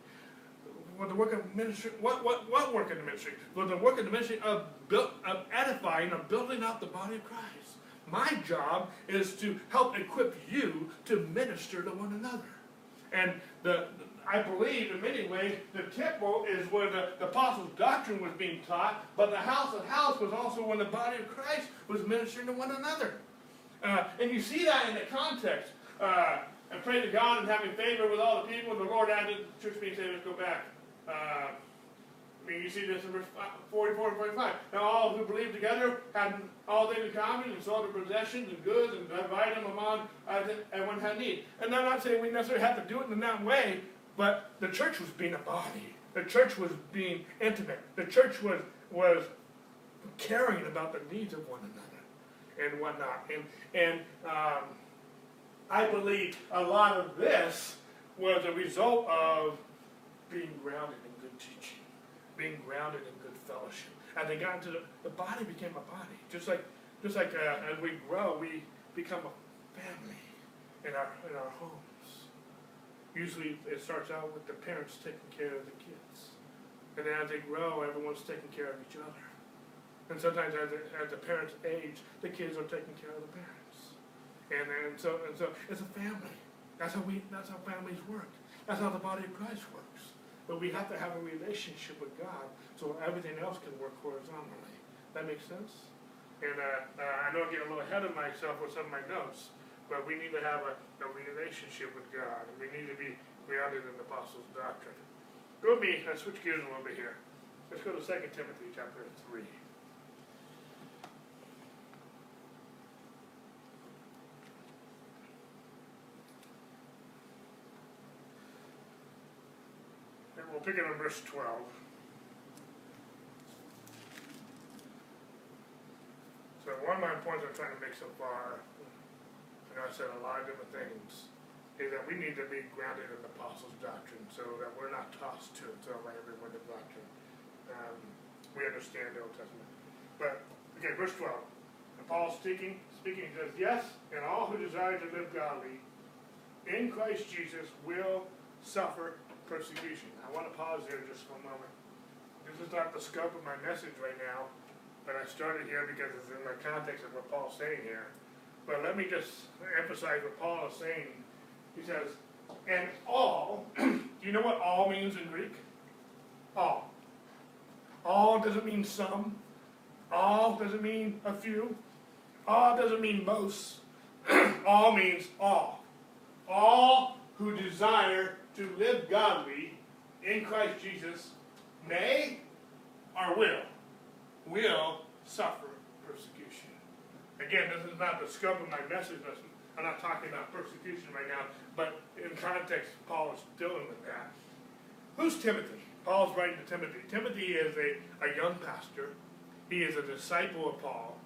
S1: for the work of ministry, what, what, what work in the ministry? For the work in the ministry of, build, of edifying, of building up the body of Christ. My job is to help equip you to minister to one another. And the, I believe in many ways the temple is where the, the apostles' doctrine was being taught, but the house of house was also when the body of Christ was ministering to one another. Uh, and you see that in the context. Uh, and pray to God and having favor with all the people, and the Lord added, the church being saved, let's go back. Uh, I mean, you see this in verse 44 and 45. Now all who believed together had all things in common and sold their possessions and goods and divided them among as everyone had need. And I'm not saying we necessarily have to do it in that way, but the church was being a body. The church was being intimate. The church was was caring about the needs of one another and whatnot. And and um, I believe a lot of this was a result of being grounded in good teaching, being grounded in good fellowship. And they got into the, the body became a body. Just like, just like uh, as we grow, we become a family in our, in our homes. Usually it starts out with the parents taking care of the kids. And as they grow, everyone's taking care of each other. And sometimes as the, as the parents age, the kids are taking care of the parents. And, and so and so it's a family. That's how we that's how families work. That's how the body of Christ works. But we have to have a relationship with God so everything else can work horizontally. That makes sense? And uh, uh, I know I get a little ahead of myself with some of my notes, but we need to have a, a relationship with God. We need to be grounded in the apostles' doctrine. Go with me, let's switch gears a little bit here. Let's go to 2 Timothy chapter 3. We'll pick it on verse 12. So one of my points I'm trying to make so far, know I said a lot of different things, is that we need to be grounded in the apostles' doctrine so that we're not tossed to and fro by every wind of doctrine. Um, we understand the Old Testament. But, okay, verse 12. And Paul speaking, speaking, he says, Yes, and all who desire to live godly in Christ Jesus will suffer persecution. I want to pause there just for a moment. This is not the scope of my message right now, but I started here because it's in the context of what Paul's saying here. But let me just emphasize what Paul is saying. He says, and all, do you know what all means in Greek? All. All doesn't mean some. All doesn't mean a few. All doesn't mean most. all means all. All who desire to live godly in Christ Jesus may or will, will suffer persecution. Again, this is not the scope of my message. I'm not talking about persecution right now, but in context, Paul is dealing with that. Who's Timothy? Paul's writing to Timothy. Timothy is a, a young pastor. He is a disciple of Paul.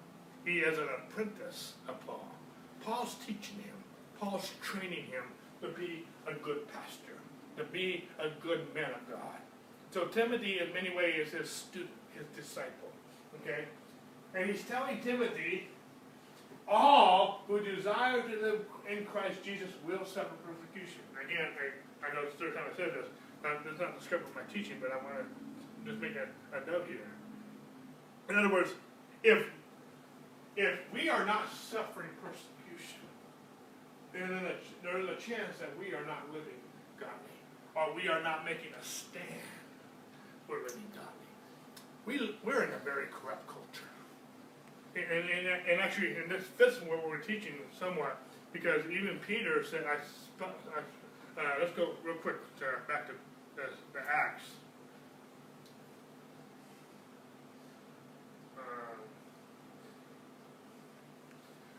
S1: He is an apprentice of Paul. Paul's teaching him. Paul's training him to be a good pastor to be a good man of God. So Timothy, in many ways, is his student, his disciple. Okay? And he's telling Timothy, all who desire to live in Christ Jesus will suffer persecution. Again, I, I know it's the third time I said this. That's not the script of my teaching, but I want to just make a, a note here. In other words, if if we are not suffering persecution, then there is a chance that we are not living godly, or we are not making a stand for living godly. We, we're in a very corrupt culture. And, and, and actually, and this fits what we're teaching somewhat, because even Peter said, I, uh, let's go real quick to, back to the, the Acts. Uh,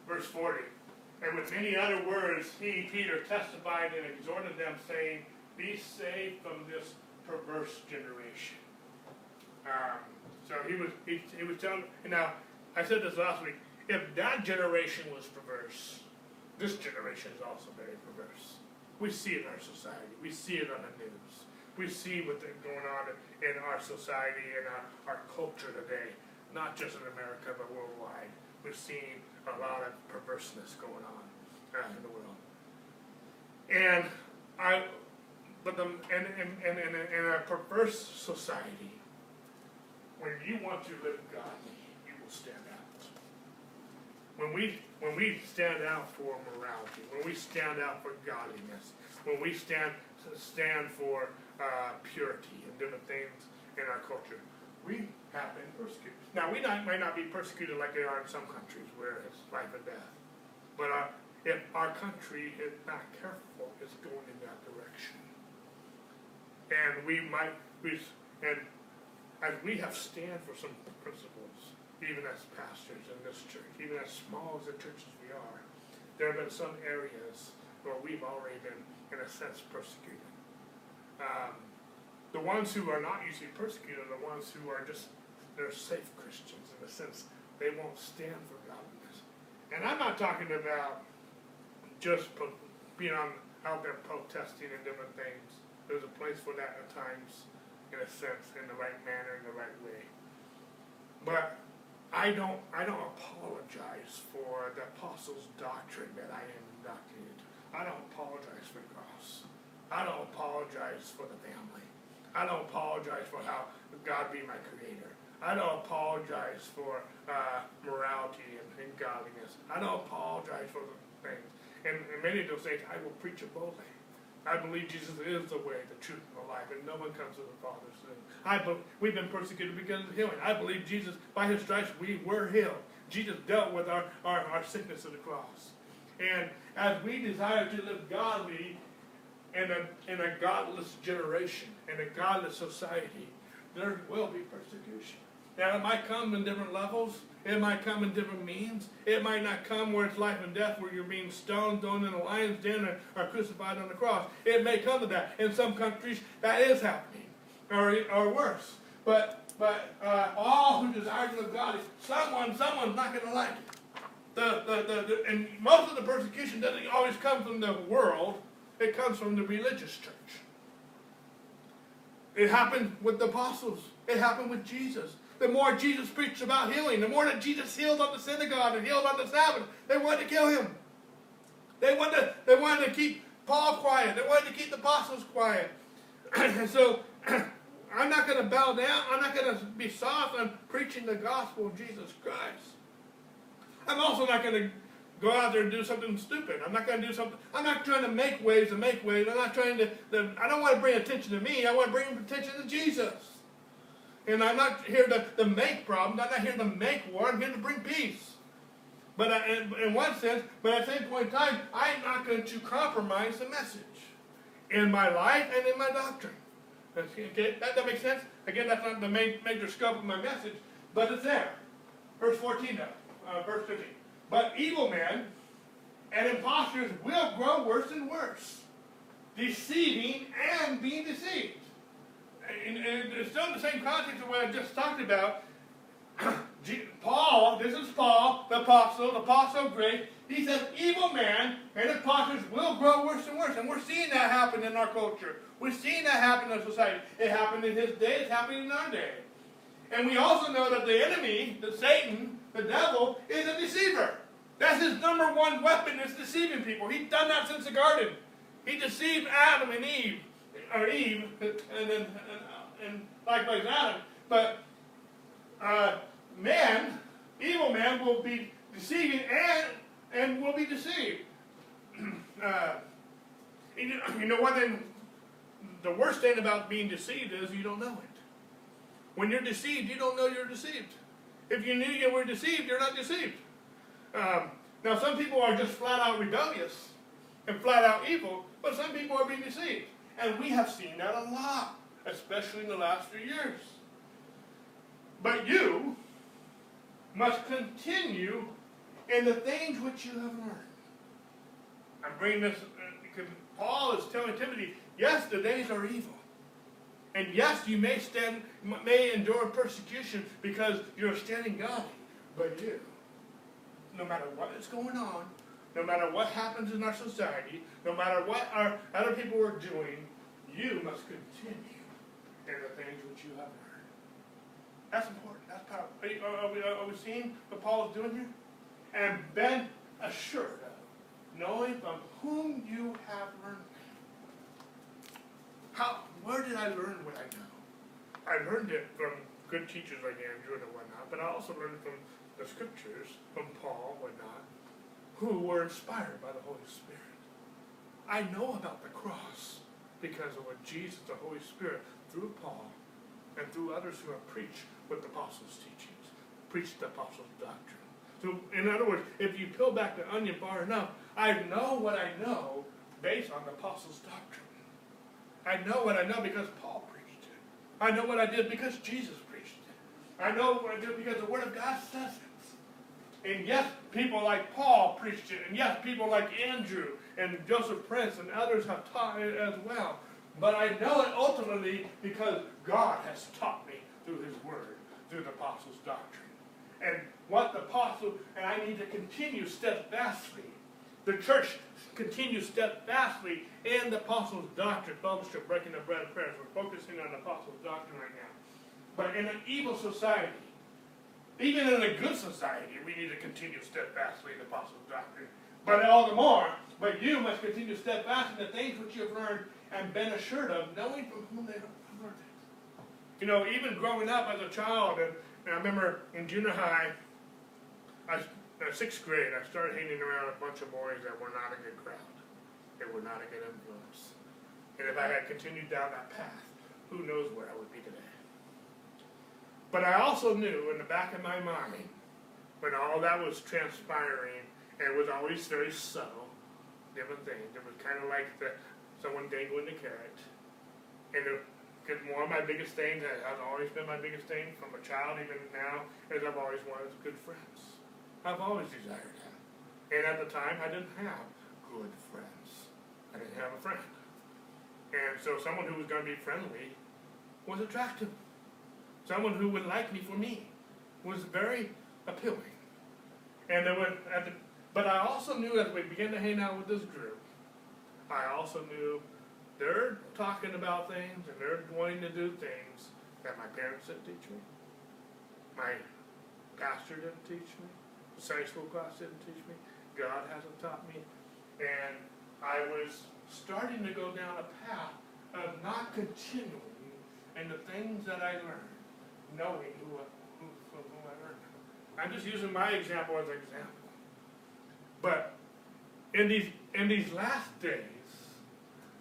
S1: verse 40. And with many other words, he, Peter, testified and exhorted them, saying, Be saved from this perverse generation. Um, so he was he, he was telling. Now I said this last week. If that generation was perverse, this generation is also very perverse. We see it in our society. We see it on the news. We see what's going on in our society and our, our culture today, not just in America but worldwide. We're seeing a lot of perverseness going on uh, in the world. And I, but the and in, in, in, in a perverse society, when you want to live godly, you will stand out. When we when we stand out for morality, when we stand out for godliness, when we stand stand for uh, purity and different things in our culture, we have been persecuted. Now we not, might not be persecuted like they are in some countries where it's life and death, but our, if our country is not careful, it's going in that direction, and we might we and as we have stand for some principles, even as pastors in this church, even as small as the churches we are, there have been some areas where we've already been, in a sense, persecuted. Um, the ones who are not usually persecuted are the ones who are just, they're safe Christians in a sense they won't stand for godliness. And I'm not talking about just being on, out there protesting and different things. There's a place for that at times in a sense, in the right manner, in the right way. But I don't, I don't apologize for the apostles' doctrine that I indoctrinated. I don't apologize for the cross. I don't apologize for the family. I don't apologize for how God be my creator. I don't apologize for uh, morality and, and godliness. I don't apologize for the things. And, and many of those things I will preach boldly. I believe Jesus is the way, the truth, and the life, and no one comes to the Father. I be, we've been persecuted because of healing. I believe Jesus, by his stripes, we were healed. Jesus dealt with our, our, our sickness of the cross. And as we desire to live godly in a, in a godless generation, in a godless society, there will be persecution. Now, it might come in different levels. It might come in different means. It might not come where it's life and death, where you're being stoned, thrown in a lion's den, or, or crucified on the cross. It may come to that. In some countries, that is happening, or, or worse. But but uh, all who desire to live godly, someone, someone's not going to like it. The, the, the, the, and most of the persecution doesn't always come from the world. It comes from the religious church. It happened with the apostles. It happened with Jesus the more Jesus preached about healing, the more that Jesus healed on the synagogue and healed on the Sabbath, they wanted to kill him. They wanted to, they wanted to keep Paul quiet. They wanted to keep the apostles quiet. and so I'm not going to bow down. I'm not going to be soft on preaching the gospel of Jesus Christ. I'm also not going to go out there and do something stupid. I'm not going to do something. I'm not trying to make waves and make waves. I'm not trying to, to I don't want to bring attention to me. I want to bring attention to Jesus. And I'm not here to, to make problems. I'm not here to make war. I'm here to bring peace. But I, in, in one sense, but at the same point in time, I'm not going to compromise the message in my life and in my doctrine. Okay, that, that makes sense? Again, that's not the main major scope of my message, but it's there. Verse 14 now, uh, verse 15. But evil men and impostors will grow worse and worse, deceiving and being deceived and it's still in the same context of what I just talked about. Paul, this is Paul, the apostle, the apostle of grace. He says, evil man and impostors will grow worse and worse. And we're seeing that happen in our culture. We're seeing that happen in our society. It happened in his day, it's happening in our day. And we also know that the enemy, the Satan, the devil, is a deceiver. That's his number one weapon is deceiving people. He's done that since the garden. He deceived Adam and Eve, or Eve, and then and, likewise Adam. But uh, man, evil man, will be deceiving and and will be deceived. uh, you know- you know what? Then the worst thing about being deceived is you don't know it. When you're deceived, you don't know you're deceived. If you knew you were deceived, you're not deceived. Um, now, some people are just flat out rebellious and flat out evil, but some people are being deceived. And we have seen that a lot, especially in the last few years. But you must continue in the things which you have learned. I'm bringing this uh, because Paul is telling Timothy, yes, the days are evil. And yes, you may stand, may endure persecution because you're standing God. But you, no matter what is going on, no matter what happens in our society, no matter what our other people are doing, you must continue in the things which you have learned. That's important. That's powerful. Are, are, we, are we seeing what Paul is doing here? And been assured of, knowing from whom you have learned. How? Where did I learn what I know? I learned it from good teachers like Andrew and whatnot, but I also learned from the scriptures, from Paul, and whatnot, who were inspired by the Holy Spirit. I know about the cross because of what Jesus, the Holy Spirit, through Paul and through others who have preached with the apostles' teachings, preached the apostles' doctrine. So, in other words, if you peel back the onion far enough, I know what I know based on the apostles' doctrine. I know what I know because Paul preached it. I know what I did because Jesus preached it. I know what I did because the Word of God says it. And yes, people like Paul preached it. And yes, people like Andrew and Joseph Prince and others have taught it as well. But I know it ultimately because God has taught me through His Word, through the Apostles' doctrine. And what the Apostle, and I need to continue steadfastly. The church continues steadfastly in the Apostles' doctrine, fellowship, breaking the bread, and prayers. We're focusing on the Apostles' doctrine right now. But in an evil society, even in a good society, we need to continue steadfastly in the apostles' doctrine. But all the more, but you must continue steadfast in the things which you have learned and been assured of, knowing from whom they have learned it. You know, even growing up as a child, and, and I remember in junior high, I, in sixth grade, I started hanging around a bunch of boys that were not a good crowd. They were not a good influence. And if I had continued down that path, who knows where I would be today. But I also knew in the back of my mind, when all that was transpiring, and it was always very subtle, different things. It was kind of like the, someone dangling a carrot. And because one of my biggest things that has always been my biggest thing from a child, even now, is I've always wanted good friends. I've always desired that. And at the time, I didn't have good friends. I didn't have a friend. And so someone who was going to be friendly was attractive. Someone who would like me for me was very appealing. And there were, at the, but I also knew as we began to hang out with this group, I also knew they're talking about things and they're wanting to do things that my parents didn't teach me. My pastor didn't teach me. The Sunday school class didn't teach me. God hasn't taught me. And I was starting to go down a path of not continuing in the things that I learned knowing who, who, I learned. I'm just using my example as an example. But in these in these last days,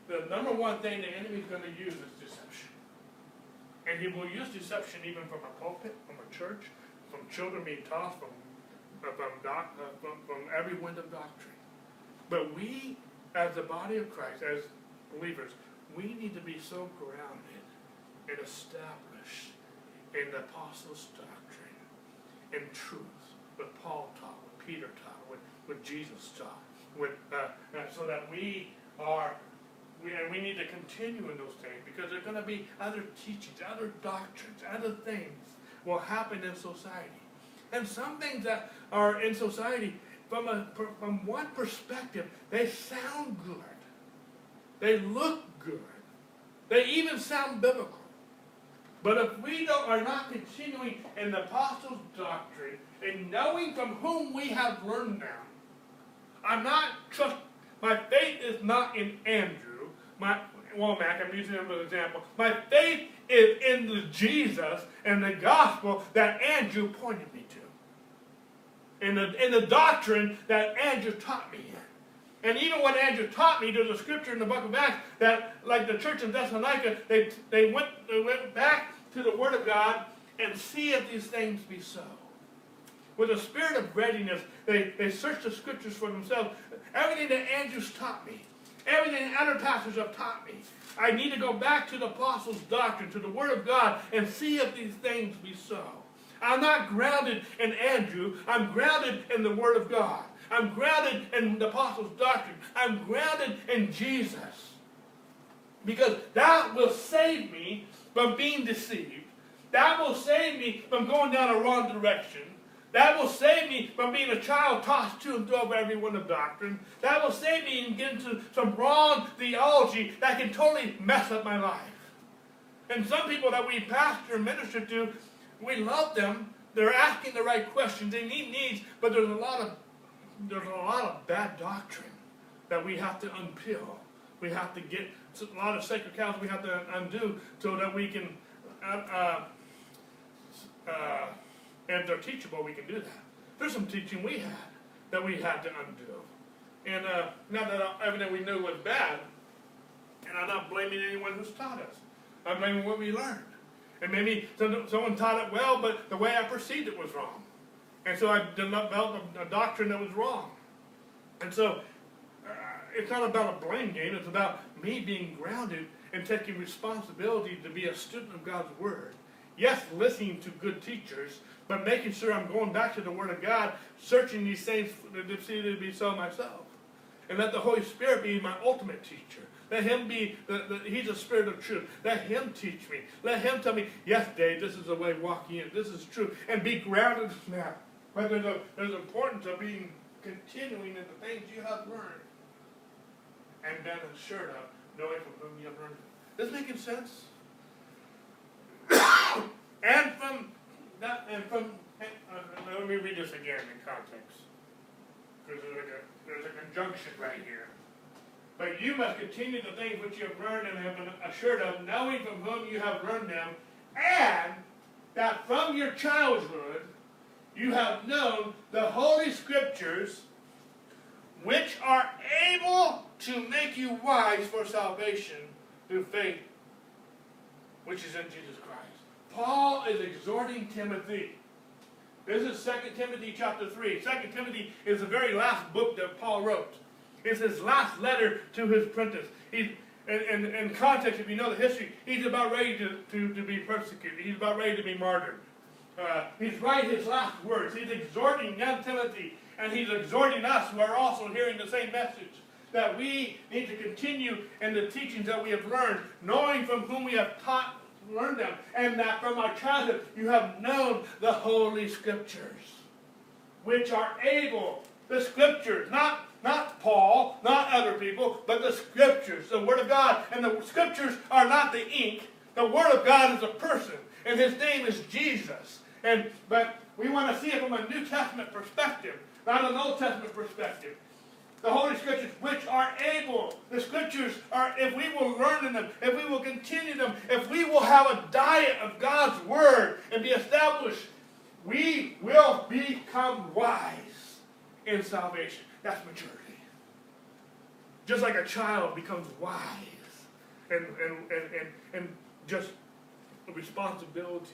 S1: the number one thing the enemy is going to use is deception. And he will use deception even from a pulpit, from a church, from children being taught, from uh, from, doc, uh, from from every wind of doctrine. But we, as the body of Christ, as believers, we need to be so grounded and established in the apostles' doctrine, in truth, what Paul taught, what Peter taught, what, what Jesus taught, with, uh, uh, so that we are, we, and we need to continue in those things because there are going to be other teachings, other doctrines, other things will happen in society. And some things that are in society, from, a, from one perspective, they sound good. They look good. They even sound biblical. But if we are not continuing in the apostles' doctrine and knowing from whom we have learned them, I'm not trust. My faith is not in Andrew. My Wommack, I'm using him as an example. My faith is in the Jesus and the gospel that Andrew pointed me to. In the, in the doctrine that Andrew taught me. And even when Andrew taught me, there's a scripture in the book of Acts that, like the church in Thessalonica, they, they, went, they went back to the Word of God and see if these things be so. With a spirit of readiness, they, they searched the scriptures for themselves. Everything that Andrew's taught me, everything other pastors have taught me, I need to go back to the apostles' doctrine, to the Word of God, and see if these things be so. I'm not grounded in Andrew, I'm grounded in the Word of God. I'm grounded in the apostles' doctrine. I'm grounded in Jesus. Because that will save me from being deceived. That will save me from going down a wrong direction. That will save me from being a child tossed to and fro by every wind of doctrine. That will save me from getting into some wrong theology that can totally mess up my life. And some people that we pastor and minister to, we love them. They're asking the right questions. They need needs, but there's a lot of there's a lot of bad doctrine that we have to unpeel. We have to get a lot of sacred cows we have to undo so that we can, uh, uh, uh, they're teachable, we can do that. There's some teaching we had that we had to undo. And uh, not that everything we knew was bad, and I'm not blaming anyone who's taught us. I'm blaming what we learned. And maybe someone taught it well, but the way I perceived it was wrong. And so I developed a doctrine that was wrong. And so uh, it's not about a blame game, it's about me being grounded and taking responsibility to be a student of God's Word. Yes, listening to good teachers, but making sure I'm going back to the Word of God, searching these things to see to be so myself. And let the Holy Spirit be my ultimate teacher. Let Him be, the, the, He's a Spirit of truth. Let Him teach me. Let Him tell me, yes, Dave, this is the way walking in. This is true. And be grounded that. But there's, a, there's importance of being continuing in the things you have learned and been assured of knowing from whom you have learned it. This making sense? and from that, and from, uh, let me read this again in context. Because there's, like there's a conjunction right here. But you must continue the things which you have learned and have been assured of, knowing from whom you have learned them, and that from your childhood you have known the Holy Scriptures, which are able to make you wise for salvation through faith, which is in Jesus Christ. Paul is exhorting Timothy. This is 2 Timothy chapter 3. 2 Timothy is the very last book that Paul wrote. It's his last letter to his apprentice. He's, in, in, in context, if you know the history, he's about ready to, to, to be persecuted. He's about ready to be martyred. Uh, he's writing his last words. He's exhorting young Timothy, and he's exhorting us who are also hearing the same message that we need to continue in the teachings that we have learned, knowing from whom we have taught, learned them, and that from our childhood you have known the Holy Scriptures, which are able, the Scriptures, not not Paul, not other people, but the Scriptures, the Word of God. And the Scriptures are not the ink. The Word of God is a person, and His name is Jesus. And but we want to see it from a New Testament perspective, not an Old Testament perspective. The Holy Scriptures, which are able, the Scriptures are, if we will learn in them, if we will continue them, if we will have a diet of God's Word and be established, we will become wise in salvation. That's maturity. Just like a child becomes wise and, and, and, and, and just responsibility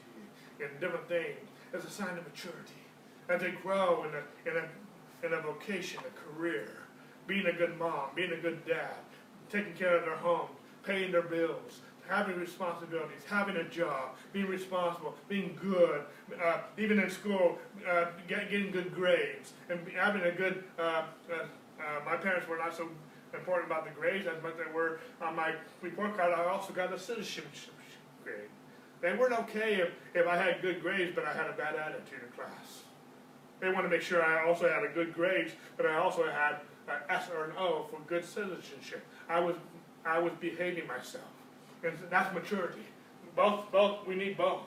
S1: and different things as a sign of maturity. As they grow in a, in a, in a vocation, a career, being a good mom, being a good dad, taking care of their home, paying their bills, having responsibilities, having a job, being responsible, being good, uh, even in school, uh, get, getting good grades, and having a good. Uh, uh, uh, my parents were not so important about the grades as much they were on my report card. I also got a citizenship grade. They weren't okay if, if I had good grades, but I had a bad attitude in class. They wanted to make sure I also had a good grades, but I also had an S or an O for good citizenship. I was I was behaving myself. And that's maturity. both, both, we need both.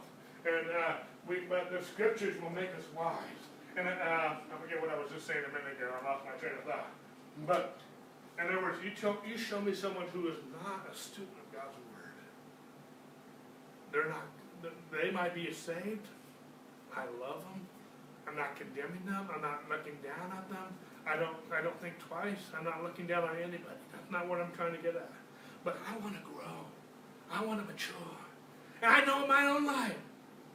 S1: And, uh, we, but the scriptures will make us wise. And, uh, I forget what I was just saying a minute ago, I lost my train of thought. But, in other words, you show, you show me someone who is not a student of God's word. They're not, they might be saved. I love them. I'm not condemning them. I'm not looking down at them. I don't, I don't think twice. I'm not looking down on anybody. That's not what I'm trying to get at. But I want to grow. I want to mature. And I know in my own life,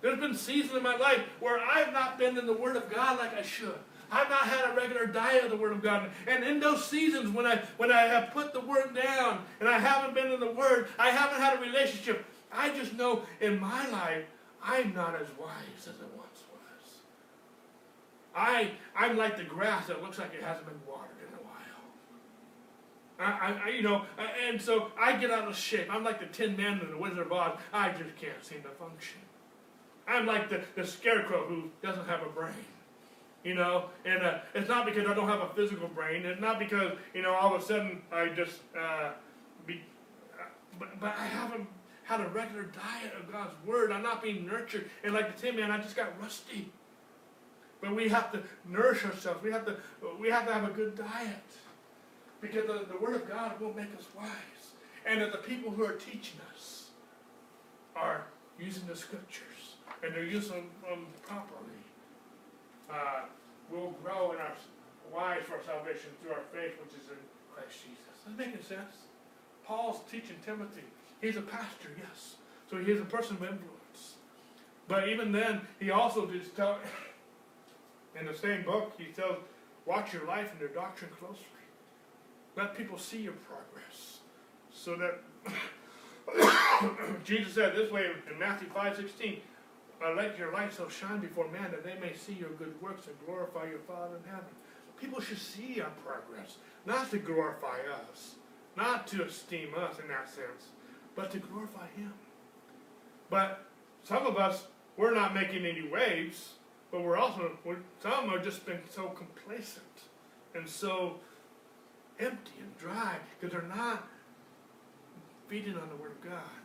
S1: there's been seasons in my life where I've not been in the Word of God like I should. I've not had a regular diet of the Word of God. And in those seasons when I when I have put the Word down and I haven't been in the Word, I haven't had a relationship. I just know in my life I'm not as wise as I once was. I I'm like the grass that looks like it hasn't been watered in a while. I, I you know, and so I get out of shape. I'm like the Tin Man in the Wizard of Oz. I just can't seem to function. I'm like the, the scarecrow who doesn't have a brain. You know, and uh, it's not because I don't have a physical brain. It's not because you know all of a sudden I just uh, be, uh, but, but I haven't had a regular diet of God's word. I'm not being nurtured, and like the Tin Man, I just got rusty. But we have to nourish ourselves. We have to we have to have a good diet because the, the word of God will make us wise, and that the people who are teaching us are using the scriptures and they're using them properly uh, we'll grow in our wise for salvation through our faith, which is in Christ Jesus. Is that making sense? Paul's teaching Timothy. He's a pastor, yes. So he is a person of influence. But even then, he also does tell, in the same book, he tells, watch your life and your doctrine closely. Let people see your progress. So that, Jesus said this way in Matthew 5 16, uh, let your light so shine before men that they may see your good works and glorify your Father in heaven. People should see our progress, not to glorify us, not to esteem us in that sense, but to glorify Him. But some of us, we're not making any waves, but we're also, we're, some are just been so complacent and so empty and dry because they're not feeding on the Word of God.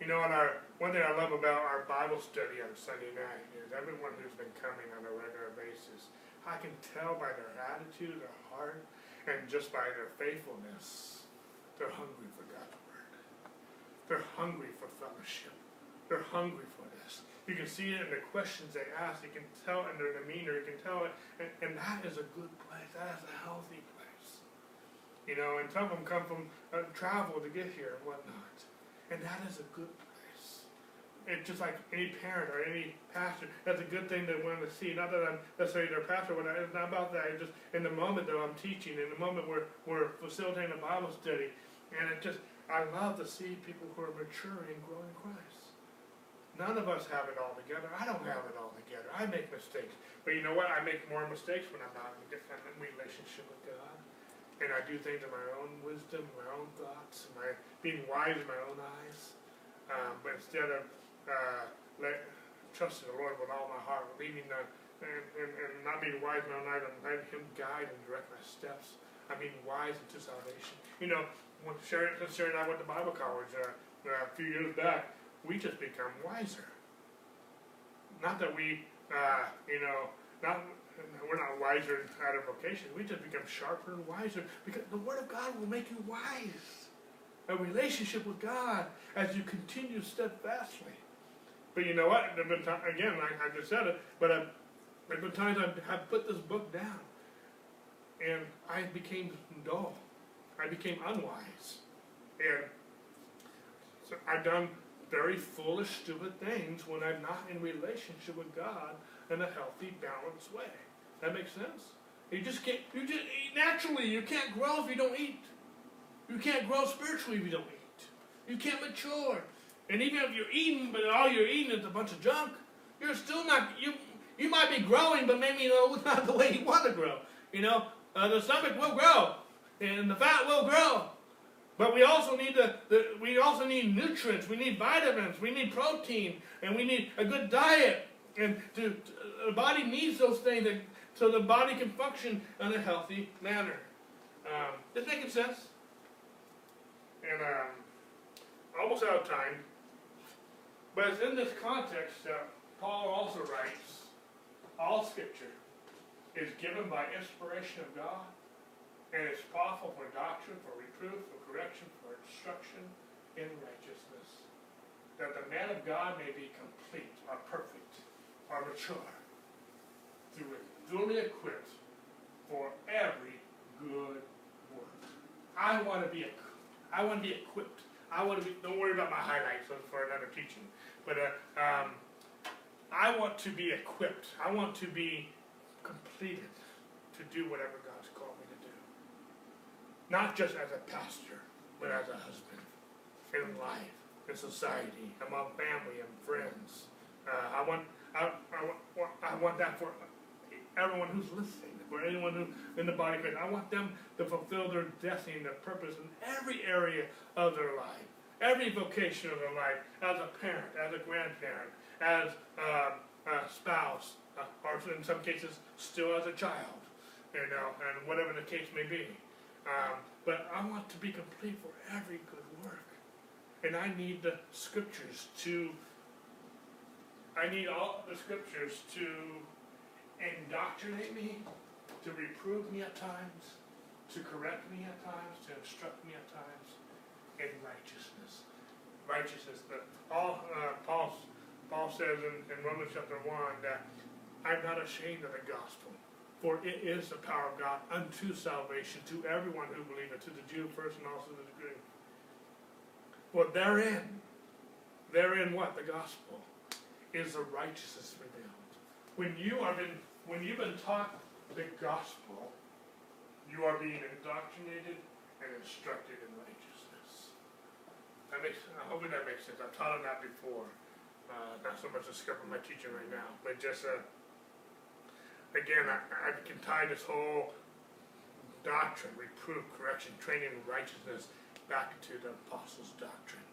S1: You know, and our one thing I love about our Bible study on Sunday night is everyone who's been coming on a regular basis, I can tell by their attitude, their heart, and just by their faithfulness, they're hungry for God's word. They're hungry for fellowship. They're hungry for. You can see it in the questions they ask. You can tell in their demeanor. You can tell it, and, and that is a good place. That is a healthy place. You know, and some of them come from uh, travel to get here and whatnot. And that is a good place. It's just like any parent or any pastor, that's a good thing to want to see. Not that I'm necessarily their pastor, I, it's not about that. It's just in the moment that I'm teaching, in the moment we're, we're facilitating a Bible study. And it just, I love to see people who are maturing and growing in Christ. None of us have it all together. I don't have it all together. I make mistakes. But you know what? I make more mistakes when I'm not in a dependent relationship with God and I do things in my own wisdom, my own thoughts, my being wise in my own eyes. Um, but instead of uh, let, trusting the Lord with all my heart, leaving the and, and, and not being wise in my own eyes, and letting Him guide and direct my steps. I'm being wise into salvation. You know, when Sherry, Sherry and I went to Bible college uh, a few years back, we just become wiser. Not that we, uh, you know, not we're not wiser out of vocation. We just become sharper and wiser because the Word of God will make you wise. A relationship with God as you continue steadfastly. But you know what? There have been time, again, like I just said it, but I've, there have been times I have put this book down and I became dull. I became unwise. And so I've done very foolish, stupid things when I'm not in relationship with God in a healthy, balanced way. That makes sense? You just can't, you just, naturally, you can't grow if you don't eat. You can't grow spiritually if you don't eat. You can't mature. And even if you're eating, but all you're eating is a bunch of junk, you're still not, you, you might be growing, but maybe, you know, not the way you want to grow. You know, uh, the stomach will grow, and the fat will grow. But we also need the, the, we also need nutrients. We need vitamins. We need protein, and we need a good diet. And to, the body needs those things that, so the body can function in a healthy manner. Um, this making sense? And um, almost out of time. But it's in this context that Paul also writes, all scripture is given by inspiration of God, and is powerful for doctrine, for reproof, for correction, for instruction in righteousness, that the man of God may be complete, or perfect, or mature, through duly equipped for every good work. I want to be, I want to be equipped. I want to be. Don't worry about my highlights for another teaching. But uh, um, I want to be equipped. I want to be completed to do whatever God's called me to do. Not just as a pastor, but as a husband in life, in society, among family and friends. Uh, I want, I, I, want, I want that for everyone who's listening, for anyone who in the body of Christ. I want them to fulfill their destiny and their purpose in every area of their life, every vocation of their life, as a parent, as a grandparent, as um, a spouse, uh, or in some cases, still as a child, you know, and whatever the case may be. Um, but I want to be complete for every good work. And I need the scriptures to, I need all the scriptures to indoctrinate me, to reprove me at times, to correct me at times, to instruct me at times in righteousness. Righteousness, that all, uh, Paul, Paul says in, in Romans chapter one that I'm not ashamed of the gospel, for it is the power of God unto salvation to everyone who believeth, to the Jew first and also to the Greek. For therein, therein what? The gospel is the righteousness revealed. When you are been, when you've been taught the gospel, you are being indoctrinated and instructed in righteousness. That makes, I hope that makes sense. I've taught on that before. Uh, not so much the scope of my teaching right now, but just, uh, again, I, I can tie this whole doctrine, reproof, correction, training in righteousness back to the apostles' doctrine.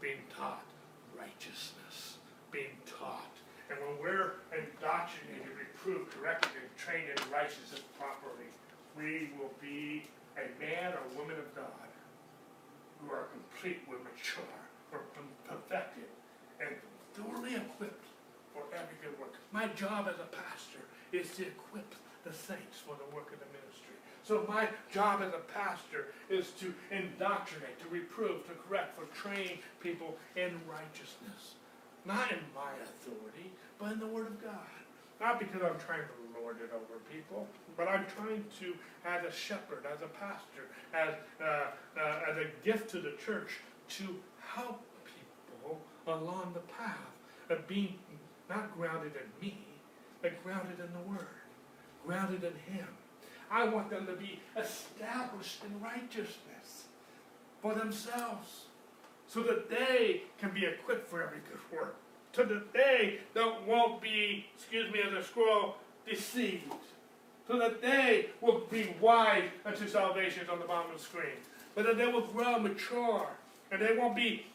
S1: Being taught righteousness, being taught. And when we're indoctrinated, reproved, corrected, and trained in righteousness properly, we will be a man or woman of God who are complete, we're mature, we're perfected, and thoroughly equipped for every good work. My job as a pastor is to equip the saints for the work of the ministry. So my job as a pastor is to indoctrinate, to reprove, to correct, for train people in righteousness. Not in my authority, but in the Word of God. Not because I'm trying to lord it over people, but I'm trying to, as a shepherd, as a pastor, as, uh, uh, as a gift to the church, to help people along the path of being not grounded in me, but grounded in the Word, grounded in Him. I want them to be established in righteousness for themselves, so that they can be equipped for every good work, so that they don't won't be, excuse me, as a scroll, deceived, so that they will be wise unto salvation on the bottom of the screen, but that they will grow mature, and they won't be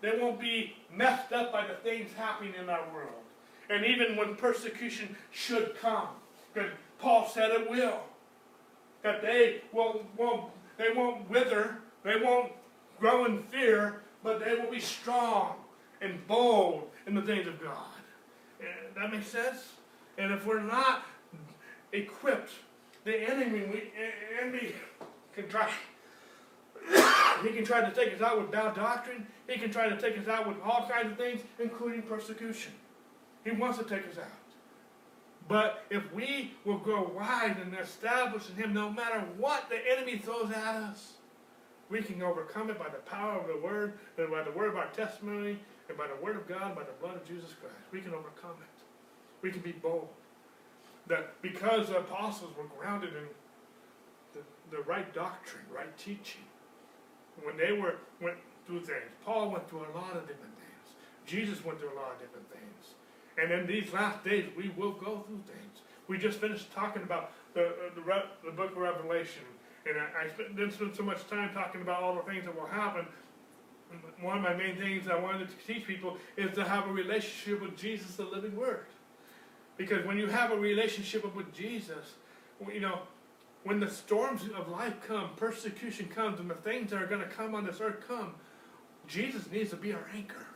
S1: they won't be messed up by the things happening in our world. And even when persecution should come, because Paul said it will, that they won't, won't, they won't wither, they won't grow in fear, but they will be strong and bold in the things of God. And that makes sense? And if we're not equipped, the enemy, we, enemy can try he can try to take us out with bad doctrine. He can try to take us out with all kinds of things, including persecution. He wants to take us out. But if we will grow wise and establish in Him, no matter what the enemy throws at us, we can overcome it by the power of the Word, and by the word of our testimony, and by the Word of God, by the blood of Jesus Christ. We can overcome it. We can be bold. That because the apostles were grounded in the, the right doctrine, right teaching, when they were went through things. Paul went through a lot of different things. Jesus went through a lot of different things. And in these last days, we will go through things. We just finished talking about the uh, the, Re- the book of Revelation, and I, I spent, didn't spend so much time talking about all the things that will happen. One of my main things I wanted to teach people is to have a relationship with Jesus, the living Word. Because when you have a relationship with Jesus, you know, when the storms of life come, persecution comes, and the things that are going to come on this earth come, Jesus needs to be our anchor.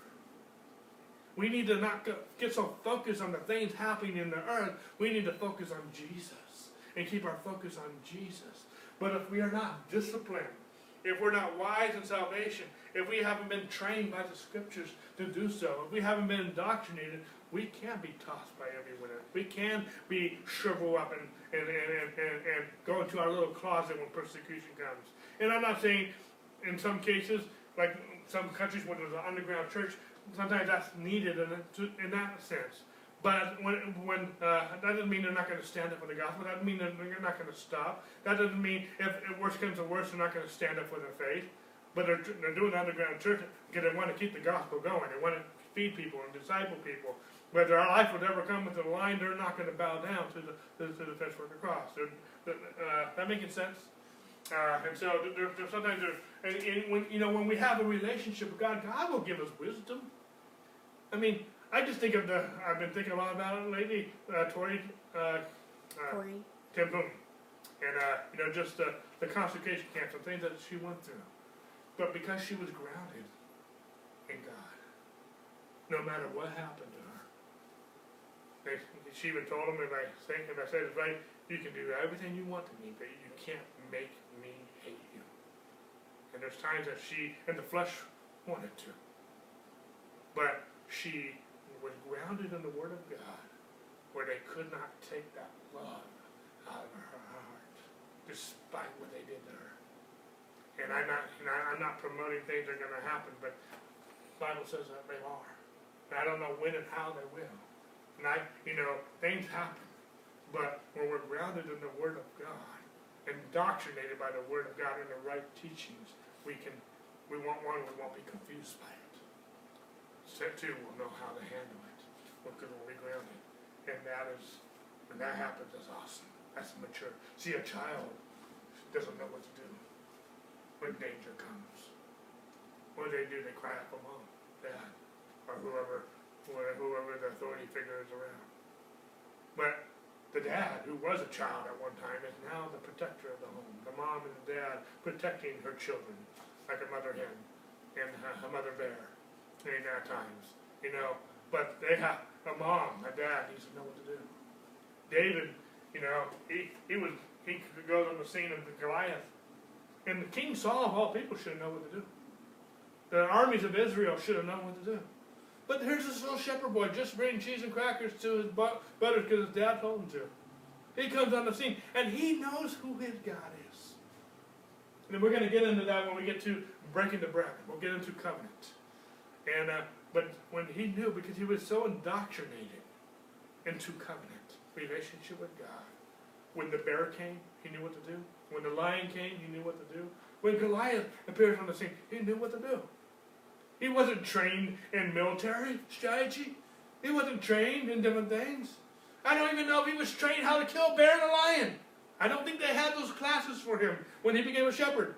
S1: We need to not go, get so focused on the things happening in the earth. We need to focus on Jesus and keep our focus on Jesus. But if we are not disciplined, if we're not wise in salvation, if we haven't been trained by the scriptures to do so, if we haven't been indoctrinated, we can be tossed by everyone wind. We can be shrivel up and, and, and, and, and, and go into our little closet when persecution comes. And I'm not saying in some cases, like some countries where there's an underground church, sometimes that's needed in, in that sense. But when, when uh, that doesn't mean they're not going to stand up for the gospel. That doesn't mean they're not going to stop. That doesn't mean if, if worse comes to worse, they're not going to stand up for their faith. But they're, they're doing underground church because they want to keep the gospel going. They want to feed people and disciple people. Whether our life would ever come into the line, they're not going to bow down to the to, to the finished work of the cross. Uh, that making sense? Uh, and so sometimes and, and when you know when we have a relationship with God, God will give us wisdom. I mean, I just think of the, I've been thinking a lot about it lately, uh, Tori, uh, uh,
S2: Corrie.
S1: ten Boom. And, uh, you know, just uh, the concentration camps and things that she went through. But because she was grounded in God, no matter what happened to her, they, she even told him, if I say, if I said it right, you can do everything you want to me, but you can't make me hate you. And there's times that she, and the flesh wanted to. But she was grounded in the Word of God, where they could not take that love out of her heart, despite what they did to her. And I'm not, and I- I'm not promoting things that are going to happen, but the Bible says that they are. And I don't know when and how they will. And I, you know, things happen, but when we're grounded in the Word of God, indoctrinated by the Word of God and the right teachings, we can, we won't one, we won't be confused by it. Two, we'll know how to handle it, because we'll be grounded. And that is, when that happens, that's awesome. That's mature. See, a child doesn't know what to do when danger comes. What do they do? They cry out for mom, dad, or whoever, whoever whoever the authority figure is around. But the dad, who was a child at one time, is now the protector of the home. The mom and the dad protecting her children, like a mother hen and a mother bear in our times, you know. But they have a mom, a dad needs to know what to do. David, you know, he he was he goes on the scene of the Goliath, and the king Saul of all people should know what to do. The armies of Israel should have known what to do. But here's this little shepherd boy just bringing cheese and crackers to his brothers because his dad told him to. He comes on the scene, and he knows who his God is. And we're going to get into that when we get to breaking the bread. We'll get into covenant. And uh, but when he knew, because he was so indoctrinated into covenant relationship with God, when the bear came, he knew what to do. When the lion came, he knew what to do. When Goliath appeared on the scene, he knew what to do. He wasn't trained in military strategy. He wasn't trained in different things. I don't even know if he was trained how to kill a bear and a lion. I don't think they had those classes for him when he became a shepherd.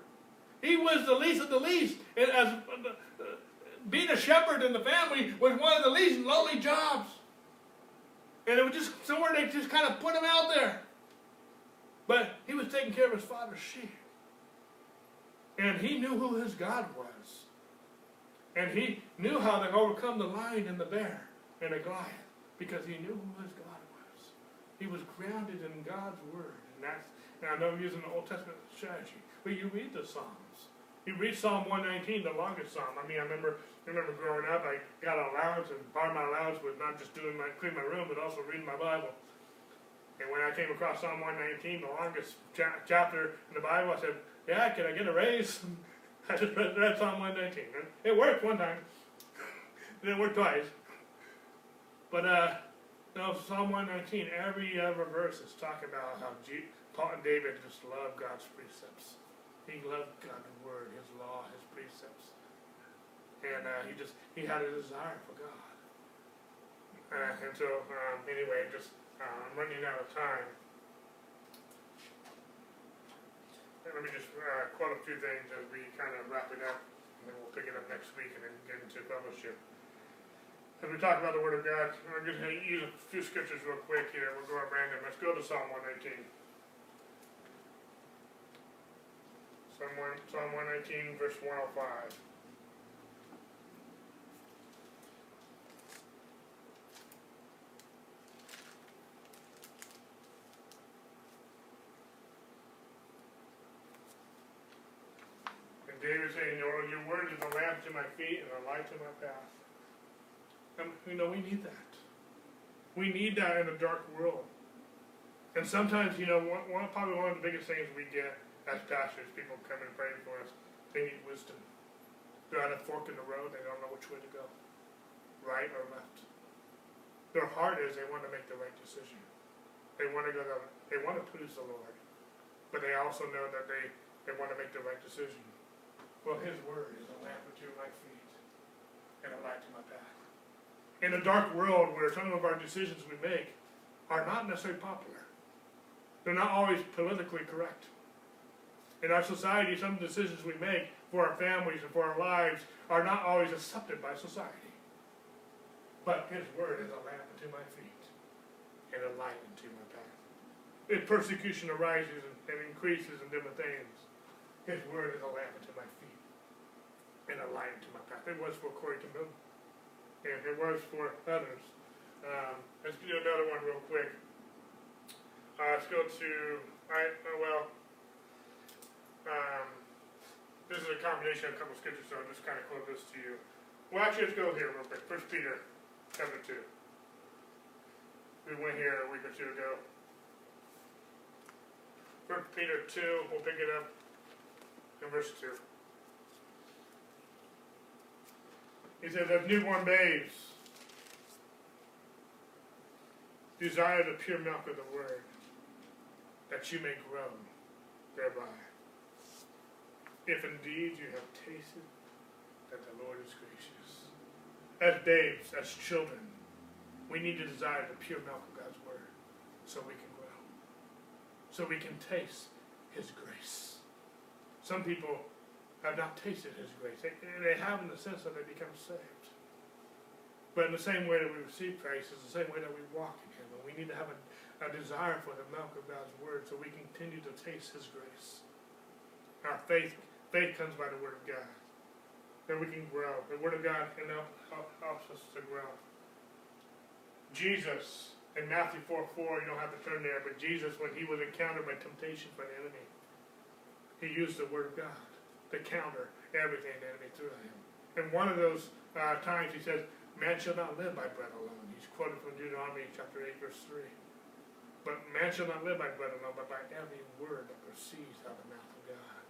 S1: He was the least of the least. As being a shepherd in the family was one of the least lowly jobs. And it was just somewhere they just kind of put him out there. But he was taking care of his father's sheep. And he knew who his God was. And he knew how to overcome the lion and the bear and the Goliath because he knew who his God was. He was grounded in God's word. And that's, I know I'm using the Old Testament strategy, but you read the Psalms. You read Psalm 119, the longest psalm. I mean, I remember, I remember growing up, I got an allowance, and part of my allowance was not just doing my clean my room, but also reading my Bible. And when I came across Psalm 119, the longest cha- chapter in the Bible, I said, "Yeah, can I get a raise?" I just read, read Psalm 119. And it worked one time. it didn't work twice. But uh, no, Psalm 119, every other verse is talking about how G- Paul and David just loved God's precepts. He loved God's word, His law, His precepts, and uh, he just he had a desire for God. Uh, and so um, anyway, just uh, I'm running out of time. And let me just uh, quote a few things as we kind of wrap it up, and then we'll pick it up next week and then get into fellowship. As we talk about the Word of God, I'm going to use a few scriptures real quick here. We'll go at random. Let's go to Psalm 118. Psalm 1, Psalm 119, verse 105. David saying, your, your word is a lamp my feet and a light to my path. And, you know, we need that. We need that in a dark world. And sometimes, you know, one, one, probably one of the biggest things we get as pastors, people come and pray for us, they need wisdom. They're at a fork in the road, they don't know which way to go, right or left. Their heart is they want to make the right decision. They want to go they want to please the Lord, but they also know that they, they want to make the right decision. Well, His word is a lamp unto my feet and a light to my path. In a dark world where some of our decisions we make are not necessarily popular, they're not always politically correct. In our society, some decisions we make for our families and for our lives are not always accepted by society. But His word is a lamp unto my feet and a light unto my path. If persecution arises and increases in different things, His word is a lamp unto my feet and a light unto my path. It was for Corrie Camille, and it was for others. Um, let's do another one real quick. Uh, let's go to, I, uh, well, um, this is a combination of a couple of scriptures, so I'll just kind of quote this to you. Well, actually, let's go here real quick. First Peter, chapter two. We went here a week or two ago. First Peter two, we'll pick it up in verse two. He says, as newborn babes, desire the pure milk of the word, that you may grow thereby. If indeed you have tasted that the Lord is gracious. As babes, as children, we need to desire the pure milk of God's word so we can grow. So we can taste his grace. Some people have not tasted his grace. They, they have in the sense that they become saved. But in the same way that we receive grace is the same way that we walk in him. And we need to have a, a desire for the milk of God's word so we continue to taste his grace. Our faith Faith comes by the Word of God. Then we can grow. The Word of God can help, help, helps us to grow. Jesus, in Matthew 4 4, you don't have to turn there, but Jesus, when he was encountered by temptation by the enemy, he used the Word of God to counter everything the enemy threw at him. And one of those uh, times he says, Man shall not live by bread alone. He's quoted from Deuteronomy chapter 8, verse 3. But man shall not live by bread alone, but by every word that proceeds out of the mouth of God.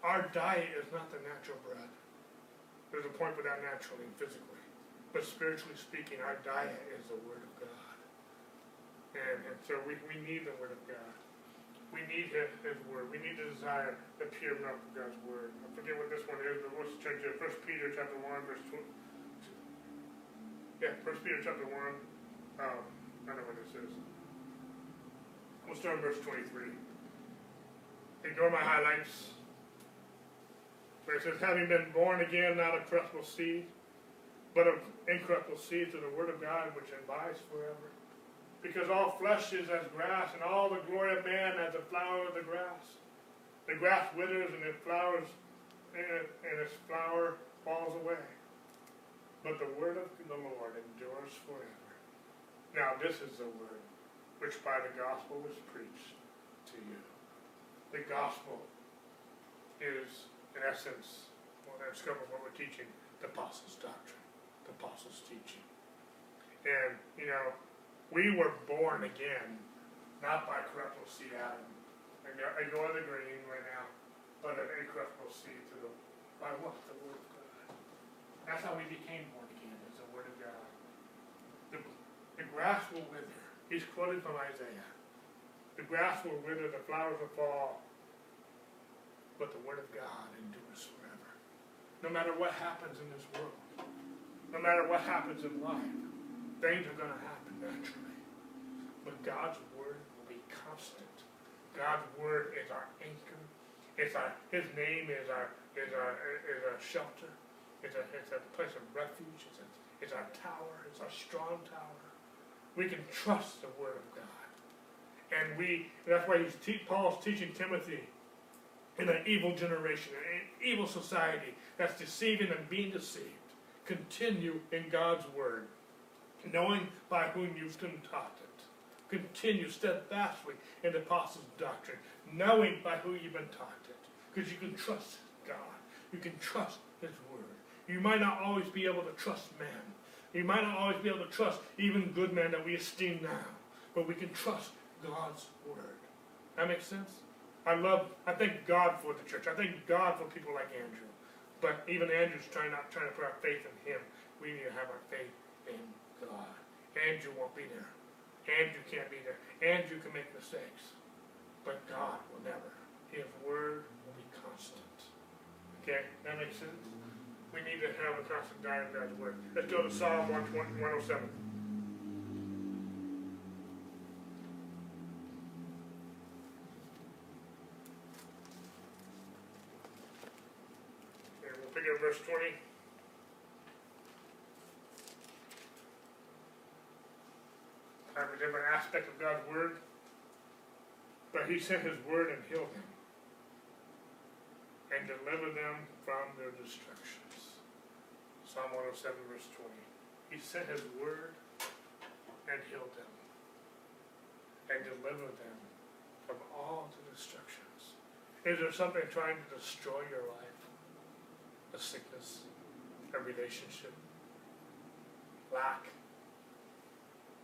S1: our diet is not the natural bread. There's a point for that naturally and physically. But spiritually speaking, our diet is the Word of God. And, and so we, we need the Word of God. We need his, his Word. We need to desire the pure milk of God's Word. I forget what this one is, but let's check it. First Peter chapter 1, verse 2. Yeah, First Peter chapter 1. Um, I know what this is. We'll start verse 23. Ignore my highlights. Where it says, having been born again, not of corruptible seed, but of incorruptible seed through the word of God, which abides forever. Because all flesh is as grass, and all the glory of man as the flower of the grass. The grass withers, and it flowers, and its flower falls away. But the word of the Lord endures forever. Now this is the word which by the gospel was preached to you. The gospel is in essence, well, that's scope of what we're teaching, the apostles' doctrine, the apostles' teaching. And, you know, we were born again, not by corruptible seed Adam. Ignore the green right now, but an incorruptible seed the, by what? The Word of God. That's how we became born again, is the Word of God. The, the grass will wither. He's quoted from Isaiah. The grass will wither, the flowers will fall, but the Word of God endures forever. No matter what happens in this world, no matter what happens in life, things are going to happen naturally. But God's Word will be constant. God's Word is our anchor. It's our, His name is our, is our, is our shelter. It's a, it's a place of refuge. It's, a, it's our tower. It's our strong tower. We can trust the Word of God. And we, that's why he's te- Paul's teaching Timothy in an evil generation, an evil society that's deceiving and being deceived. Continue in God's word, knowing by whom you've been taught it. Continue steadfastly in the apostles' doctrine, knowing by who you've been taught it. Because you can trust God.
S2: You can trust His Word. You might not always be able to trust man. You might not always be able to trust even good men that we esteem now. But we can trust God's Word. That makes sense? I love, I thank God for the church. I thank God for people like Andrew. But even Andrew's trying not trying to put our faith in him. We need to have our faith in God. Andrew won't be there. Andrew can't be there. Andrew can make mistakes. But God will never. His word will be constant. Okay, that makes sense? We need to have a constant diet of God's word. Let's go to Psalm 120 107. Okay, we'll pick up verse 20. Have a different aspect of God's word. But he sent his word and healed them and delivered them from their destructions. Psalm 107, verse 20. He sent his word and healed them and delivered them from all the destructions. Is there something trying to destroy your life? A sickness, a relationship, lack,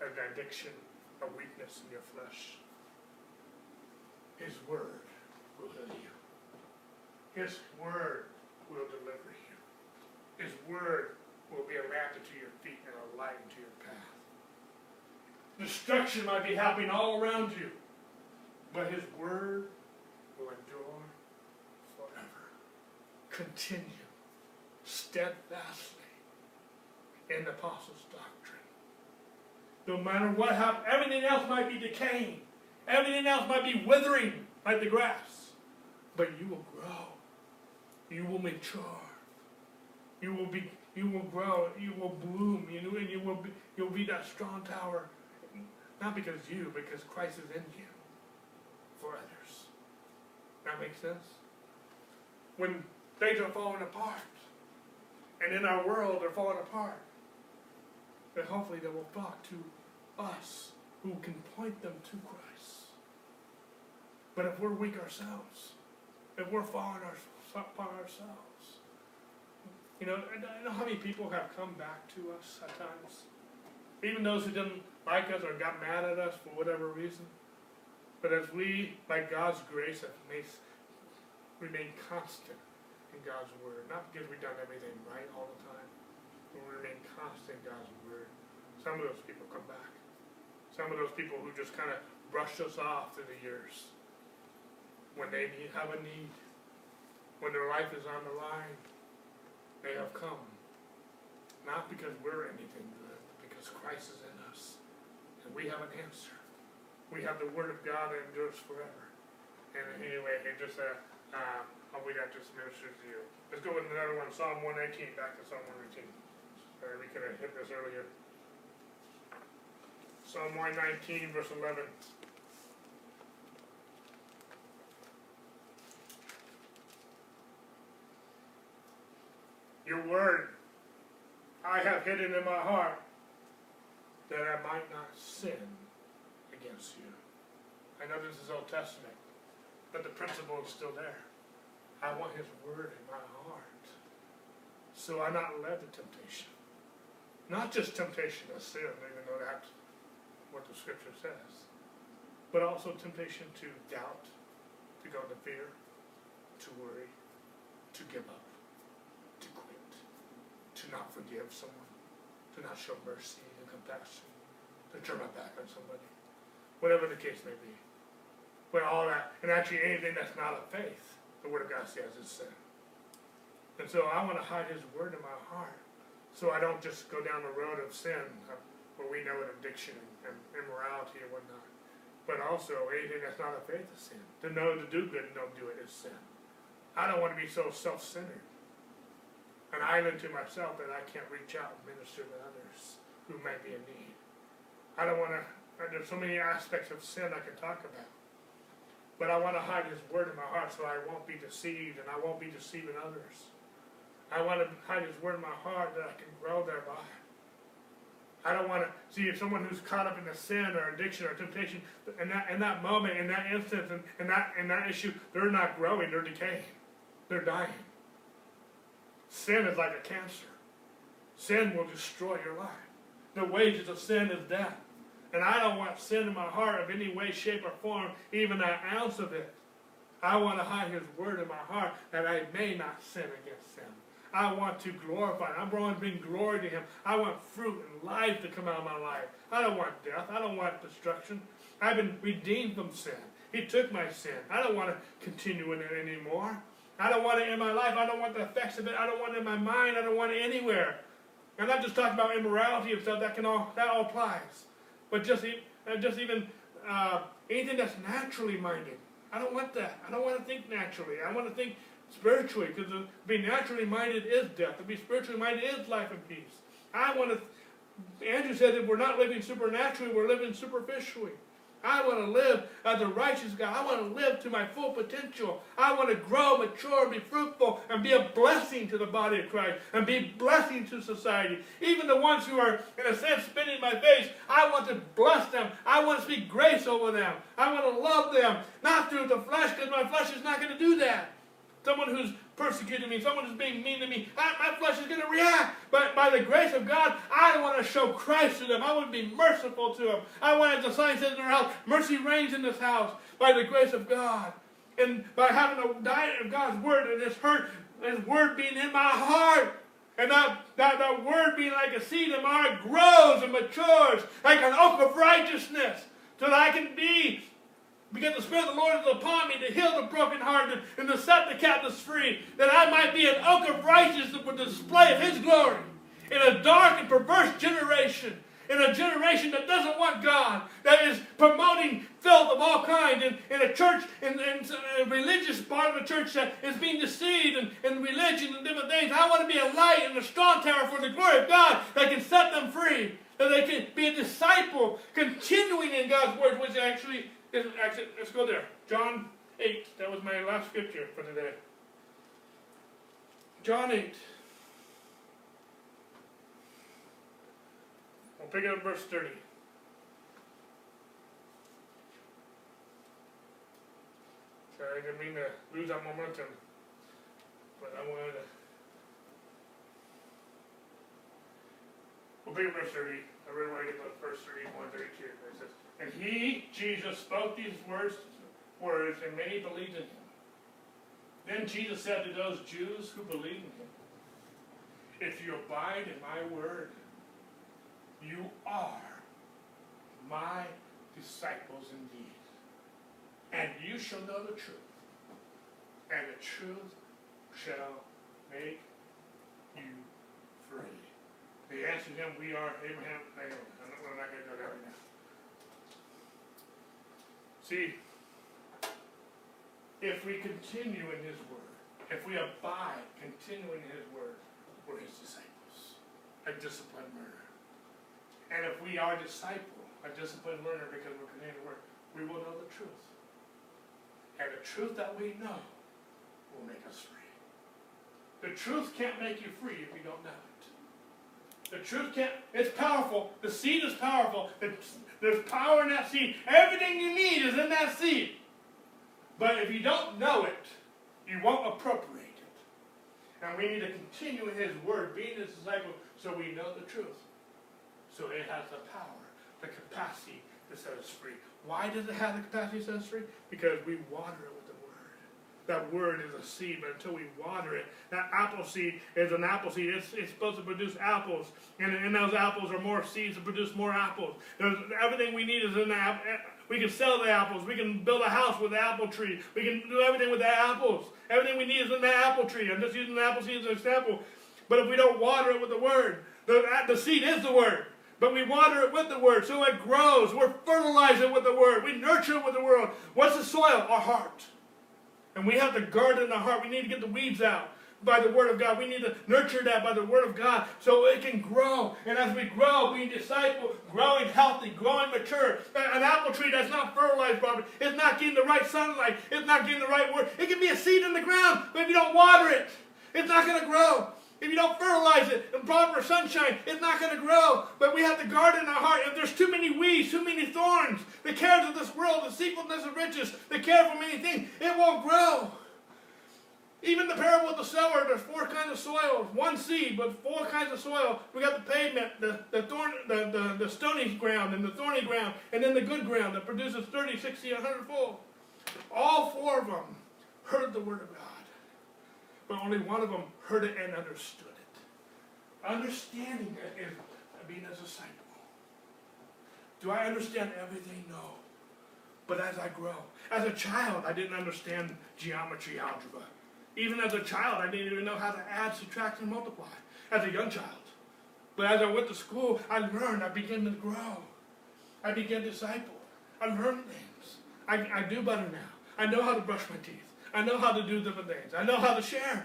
S2: an addiction, a weakness in your flesh? His word will heal you. His word will deliver you. His word will be a lamp unto your feet and a light unto your path. Destruction might be happening all around you, but His word will endure forever. Continue steadfastly in the apostles' doctrine. No matter what happens, everything else might be decaying. Everything else might be withering like the grass. But you will grow. You will mature. You will be you will grow, you will bloom, you know, and you will be you'll be that strong tower. Not because you, because Christ is in you for others. That makes sense? When things are falling apart, and in our world they're falling apart, then hopefully they will flock to us who can point them to Christ. But if we're weak ourselves, if we're falling apart ourselves, you know, I I know how many people have come back to us at times, even those who didn't like us or got mad at us for whatever reason. But as we, by God's grace, have made, remain constant in God's word, not because we've done everything right all the time, but we remain constant in God's word. Some of those people come back. Some of those people who just kind of brushed us off through the years, when they need, have a need, when their life is on the line, they have come. Not because we're anything good, but because Christ is in us. And we have an answer. We have the Word of God that endures forever. And anyway, it just, uh, uh, I'll wait that just ministers to you. Let's go with another one, Psalm one nineteen, back to Psalm one nineteen. Sorry, we could have hit this earlier. Psalm one nineteen, verse eleven. Your word I have hidden in my heart that I might not sin against you. I know this is Old Testament, but the principle is still there. I want His word in my heart, so I'm not led to temptation. Not just temptation to sin, even though that's what the Scripture says, but also temptation to doubt, to go into fear, to worry, to give up, to quit, to not forgive someone, to not show mercy and compassion, to turn my back on somebody, whatever the case may be. But all that, and actually anything that's not of faith, the Word of God says is sin. And so I want to hide His Word in my heart, so I don't just go down the road of sin, uh, where we know an addiction and immorality and whatnot. But also anything that's not of faith is sin. To know to do good and don't do it is sin. I don't want to be so self-centered, an island to myself that I can't reach out and minister to others who may be in need. I don't want to. Uh, there's so many aspects of sin I can talk about. But I want to hide His Word in my heart so I won't be deceived and I won't be deceiving others. I want to hide His Word in my heart that I can grow thereby. I don't want to see if someone who's caught up in a sin or addiction or temptation, in that in that moment, in that instance, and in that in that issue, they're not growing, they're decaying, they're dying. Sin is like a cancer. Sin will destroy your life. The wages of sin is death. And I don't want sin in my heart of any way, shape, or form, even an ounce of it. I want to hide His word in my heart that I may not sin against Him. I want to glorify. I want to bring glory to Him. I want fruit and life to come out of my life. I don't want death. I don't want destruction. I've been redeemed from sin. He took my sin. I don't want to continue in it anymore. I don't want it in my life. I don't want the effects of it. I don't want it in my mind. I don't want it anywhere. I'm not just talking about immorality and stuff. That can all that all applies. But just uh, just even uh, anything that's naturally minded. I don't want that. I don't want to think naturally. I want to think spiritually because to be naturally minded is death. To be spiritually minded is life and peace. I want to. Andrew said that we're not living supernaturally. We're living superficially. I want to live as a righteous God. I want to live to my full potential. I want to grow, mature, be fruitful, and be a blessing to the body of Christ, and be a blessing to society. Even the ones who are, in a sense, spitting in my face, I want to bless them. I want to speak grace over them. I want to love them, not through the flesh, because my flesh is not going to do that. Someone who's persecuting me, someone who's being mean to me, I, my flesh is going to react. But by the grace of God, I want to show Christ to them. I want to be merciful to them. I want, as the sign says in our house, mercy reigns in this house by the grace of God. And by having a diet of God's word and His, hurt, His word being in my heart. And that, that, that word being like a seed in my heart grows and matures like an oak of righteousness so that I can be because the Spirit of the Lord is upon me to heal the brokenhearted and to set the captives free, that I might be an oak of righteousness for the display of His glory in a dark and perverse generation, in a generation that doesn't want God, that is promoting filth of all kinds, in, in a church, in, in, a religious part of the church that is being deceived in, in religion and different things. I want to be a light and a strong tower for the glory of God that can set them free, that they can be a disciple continuing in God's word, which actually Actually, let's go there. John 8. That was my last scripture for today. John 8. We'll pick it up verse 30. I didn't mean to lose that momentum, but I wanted to. We'll pick up verse 30. I read where I get verse 31, 32. It says, and he, Jesus, spoke these words, words, and many believed in him. Then Jesus said to those Jews who believed in him, If you abide in my word, you are my disciples indeed. And you shall know the truth, and the truth shall make you free. They answered him, We are Abraham. I'm not going to go there right now. See, if we continue in His Word, if we abide, continuing His Word, we're His disciples, a disciplined learner. And if we are a disciple, a disciplined learner because we're continuing the Word, we will know the truth. And the truth that we know will make us free. The truth can't make you free if you don't know it. The truth can't, it's powerful. The seed is powerful. There's power in that seed. Everything you need is in that seed. But if you don't know it, you won't appropriate it. And we need to continue in His Word, being His disciple, so we know the truth. So it has the power, the capacity to set us free. Why does it have the capacity to set us free? Because we water it that word is a seed, but until we water it, that apple seed is an apple seed. It's, it's supposed to produce apples, and in those apples are more seeds to produce more apples. There's, everything we need is in the apple. Eh, we can sell the apples. We can build a house with the apple tree. We can do everything with the apples. Everything we need is in the apple tree. I'm just using the apple seed as an example. But if we don't water it with the word, the, the seed is the word but we water it with the word so it grows. We're fertilizing with the word. We nurture it with the word. What's the soil? Our heart. And we have to in our heart. We need to get the weeds out by the Word of God. We need to nurture that by the Word of God so it can grow. And as we grow, being disciple, growing healthy, growing mature. An apple tree that's not fertilized properly, it's not getting the right sunlight, it's not getting the right word. It can be a seed in the ground, but if you don't water it, it's not going to grow. If you don't fertilize it in proper sunshine, it's not going to grow. But we have to guard in our heart. If there's too many weeds, too many thorns, the cares of this world, the deceitfulness of riches, the care for many things, it won't grow. Even the parable of the sower, there's four kinds of soil. One seed, but four kinds of soil. We got the pavement, the, the thorn, the, the, the stony ground, and the thorny ground, and then the good ground that produces 30, 60, and 100 fold. All four of them heard the word of God, but only one of them heard it and understood it. Understanding it is being a disciple. Do I understand everything? No. But as I grow, as a child, I didn't understand geometry, algebra. Even as a child, I didn't even know how to add, subtract, and multiply. As a young child. But as I went to school, I learned, I began to grow. I began to disciple. I learned things. I, I do better now. I know how to brush my teeth. I know how to do different things. I know how to share.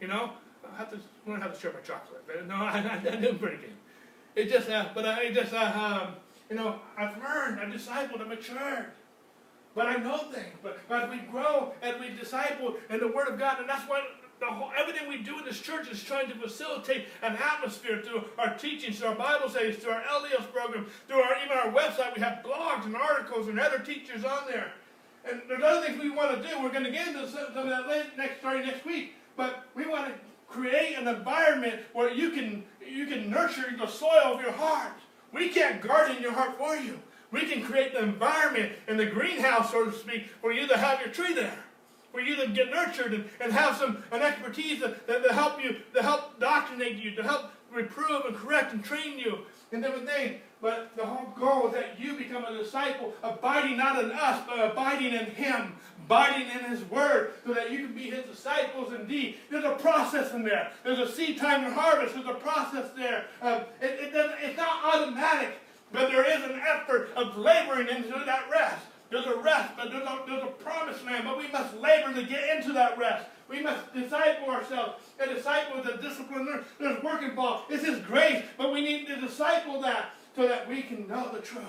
S2: You know, I have to learn how to share my chocolate. No, I, I, I do pretty good. It just, uh, but I just, uh, um, you know, I've learned, I've discipled, I've matured. But I know things. But, but as we grow, as we disciple in the Word of God, and that's why whole, everything we do in this church is trying to facilitate an atmosphere through our teachings, through our Bible studies, through our LDS program, through our, even our website. We have blogs and articles and other teachers on there. And there's other things we want to do. We're going to get into some, of that next, starting next week. But we want to create an environment where you can you can nurture the soil of your heart. We can't garden your heart for you. We can create the environment and the greenhouse, so to speak, for you to have your tree there. For you to get nurtured and, and have some an expertise that, that, to help you, to help doctrinate you, to help reprove and correct and train you and different things. But the whole goal is that you become a disciple, abiding not in us, but abiding in Him, abiding in His Word, so that you can be His disciples indeed. There's a process in there. There's a seed time and harvest. There's a process there. Uh, it, it doesn't, it's not automatic, but there is an effort of laboring into that rest. There's a rest, but there's a, there's a promised land, but we must labor to get into that rest. We must disciple ourselves. A disciple is a discipline. There's work involved. It's His grace, but we need to disciple that so that we can know the truth.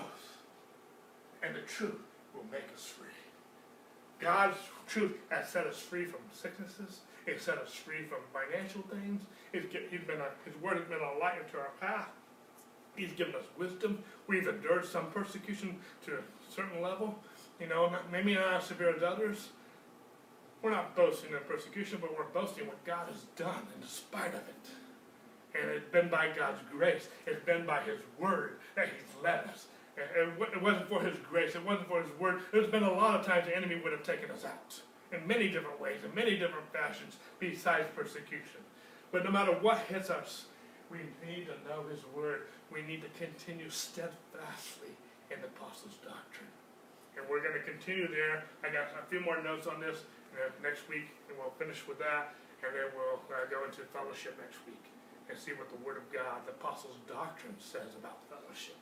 S2: And the truth will make us free. God's truth has set us free from sicknesses. It's set us free from financial things. He's been a, his word has been a light into our path. He's given us wisdom. We've endured some persecution to a certain level. You know, maybe not as severe as others. We're not boasting in persecution, but we're boasting what God has done in spite of it. And it's been by God's grace. It's been by His word that He's led us. It wasn't for His grace. It wasn't for His word. There's been a lot of times the enemy would have taken us out in many different ways, in many different fashions, besides persecution. But no matter what hits us, we need to know His word. We need to continue steadfastly in the apostles' doctrine. And we're going to continue there. I got a few more notes on this next week, and we'll finish with that. And then we'll uh, go into fellowship next week and see what the Word of God, the Apostles' doctrine, says about fellowship.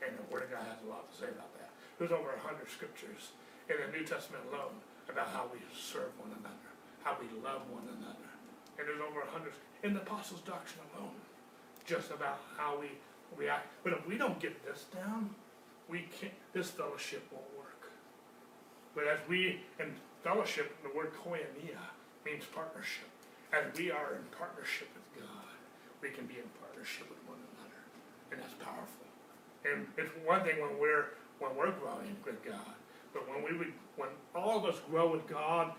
S2: And the Word of God has a lot to say about that. There's over a hundred scriptures in the New Testament alone about how we serve one another, how we love one another. And there's over a hundred in the Apostles' doctrine alone, just about how we react. But if we don't get this down, we can't. This fellowship won't work. But as we in fellowship, the word koinonia means partnership. As we are in partnership we can be in partnership with one another, and that's powerful. And it's one thing when we're when we're growing with God, but when we would when all of us grow with God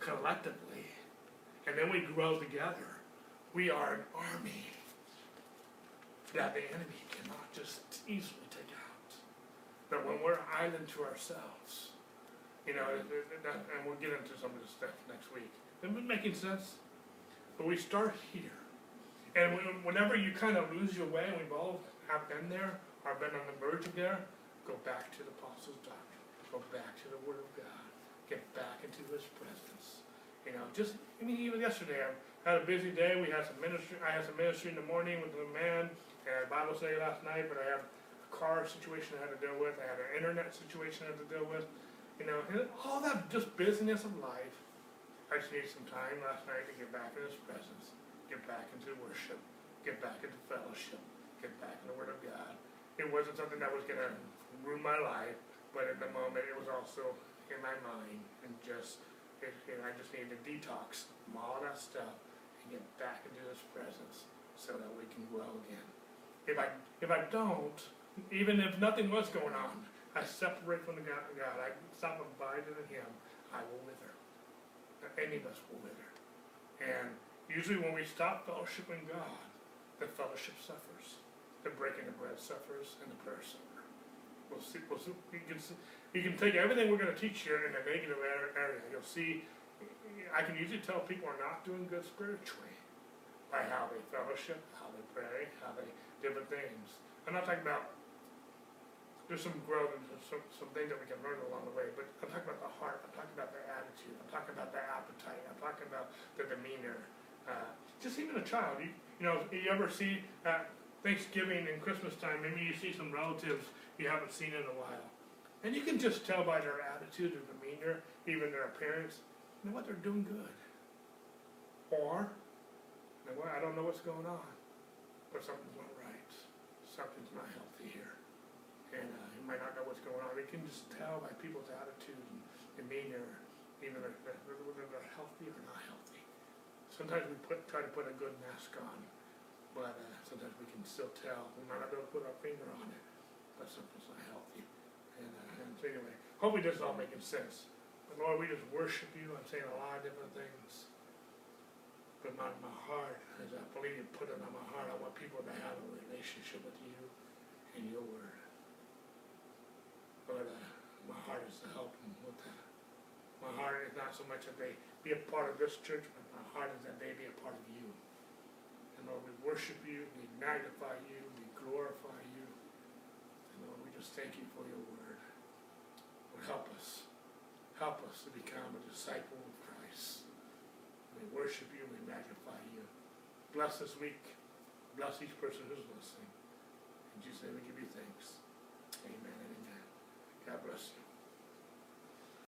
S2: collectively, and then we grow together, we are an army that the enemy cannot just easily take out. But when we're island to ourselves, you know, and we'll get into some of this stuff next week. Is it making sense? But we start here. And whenever you kind of lose your way, and we've all have been there, or been on the verge of there, go back to the Apostles' doctrine. Go back to the Word of God. Get back into His presence. You know, just I mean, even yesterday, I had a busy day. We had some ministry. I had some ministry in the morning with the man. I had a Bible study last night, but I had a car situation I had to deal with. I had an internet situation I had to deal with. You know, all that just busyness of life. I just needed some time last night to get back in His presence get back into worship, get back into fellowship, get back in the Word of God. It wasn't something that was going to ruin my life, but at the moment it was also in my mind and just, it, it, I just needed to detox from all that stuff and get back into His presence so that we can grow again. If I if I don't, even if nothing was going on, I separate from the God. God I stop abiding in Him. I will wither. Any of us will wither. And usually when we stop fellowshipping God, the fellowship suffers. The breaking of bread suffers and the prayer suffer. We'll see, we'll see, you can, see- you can take everything we're gonna teach here in a negative area. You'll see, I can usually tell people are not doing good spiritually by how they fellowship, how they pray, how they, different things. I'm not talking about, there's some growth and some, some things that we can learn along the way, but I'm talking about the heart, I'm talking about the attitude, I'm talking about the appetite, I'm talking about the demeanor. Uh, just even a child, you, you know, you ever see at Thanksgiving and Christmas time, maybe you see some relatives you haven't seen in a while. And you can just tell by their attitude, their demeanor, even their appearance, you know what, they're doing good. Or, you know what, I don't know what's going on, but something's not right. Something's not healthy here. And uh, you might not know what's going on. You can just tell by people's attitude and demeanor, even if they're, whether they're healthy or not healthy. Sometimes we put, try to put a good mask on, but uh, sometimes we can still tell. We might not be able to put our finger on it, but something's not healthy. And, uh, and so anyway, hopefully this is all making sense. But Lord, we just worship you. I'm saying a lot of different things. But not in my heart, as I believe you put it on my heart, I want people to have a relationship with you and your word. But uh, my heart is to help them with that. My heart is not so much that they be a part of this church, but my heart is that they be a part of you. And Lord, we worship you, we magnify you, we glorify you. And Lord, we just thank you for your word. Lord, help us. Help us to become a disciple of Christ. We worship you, we magnify you. Bless this week. Bless each person who's listening. In Jesus' name we give you thanks. Amen and amen. God bless you.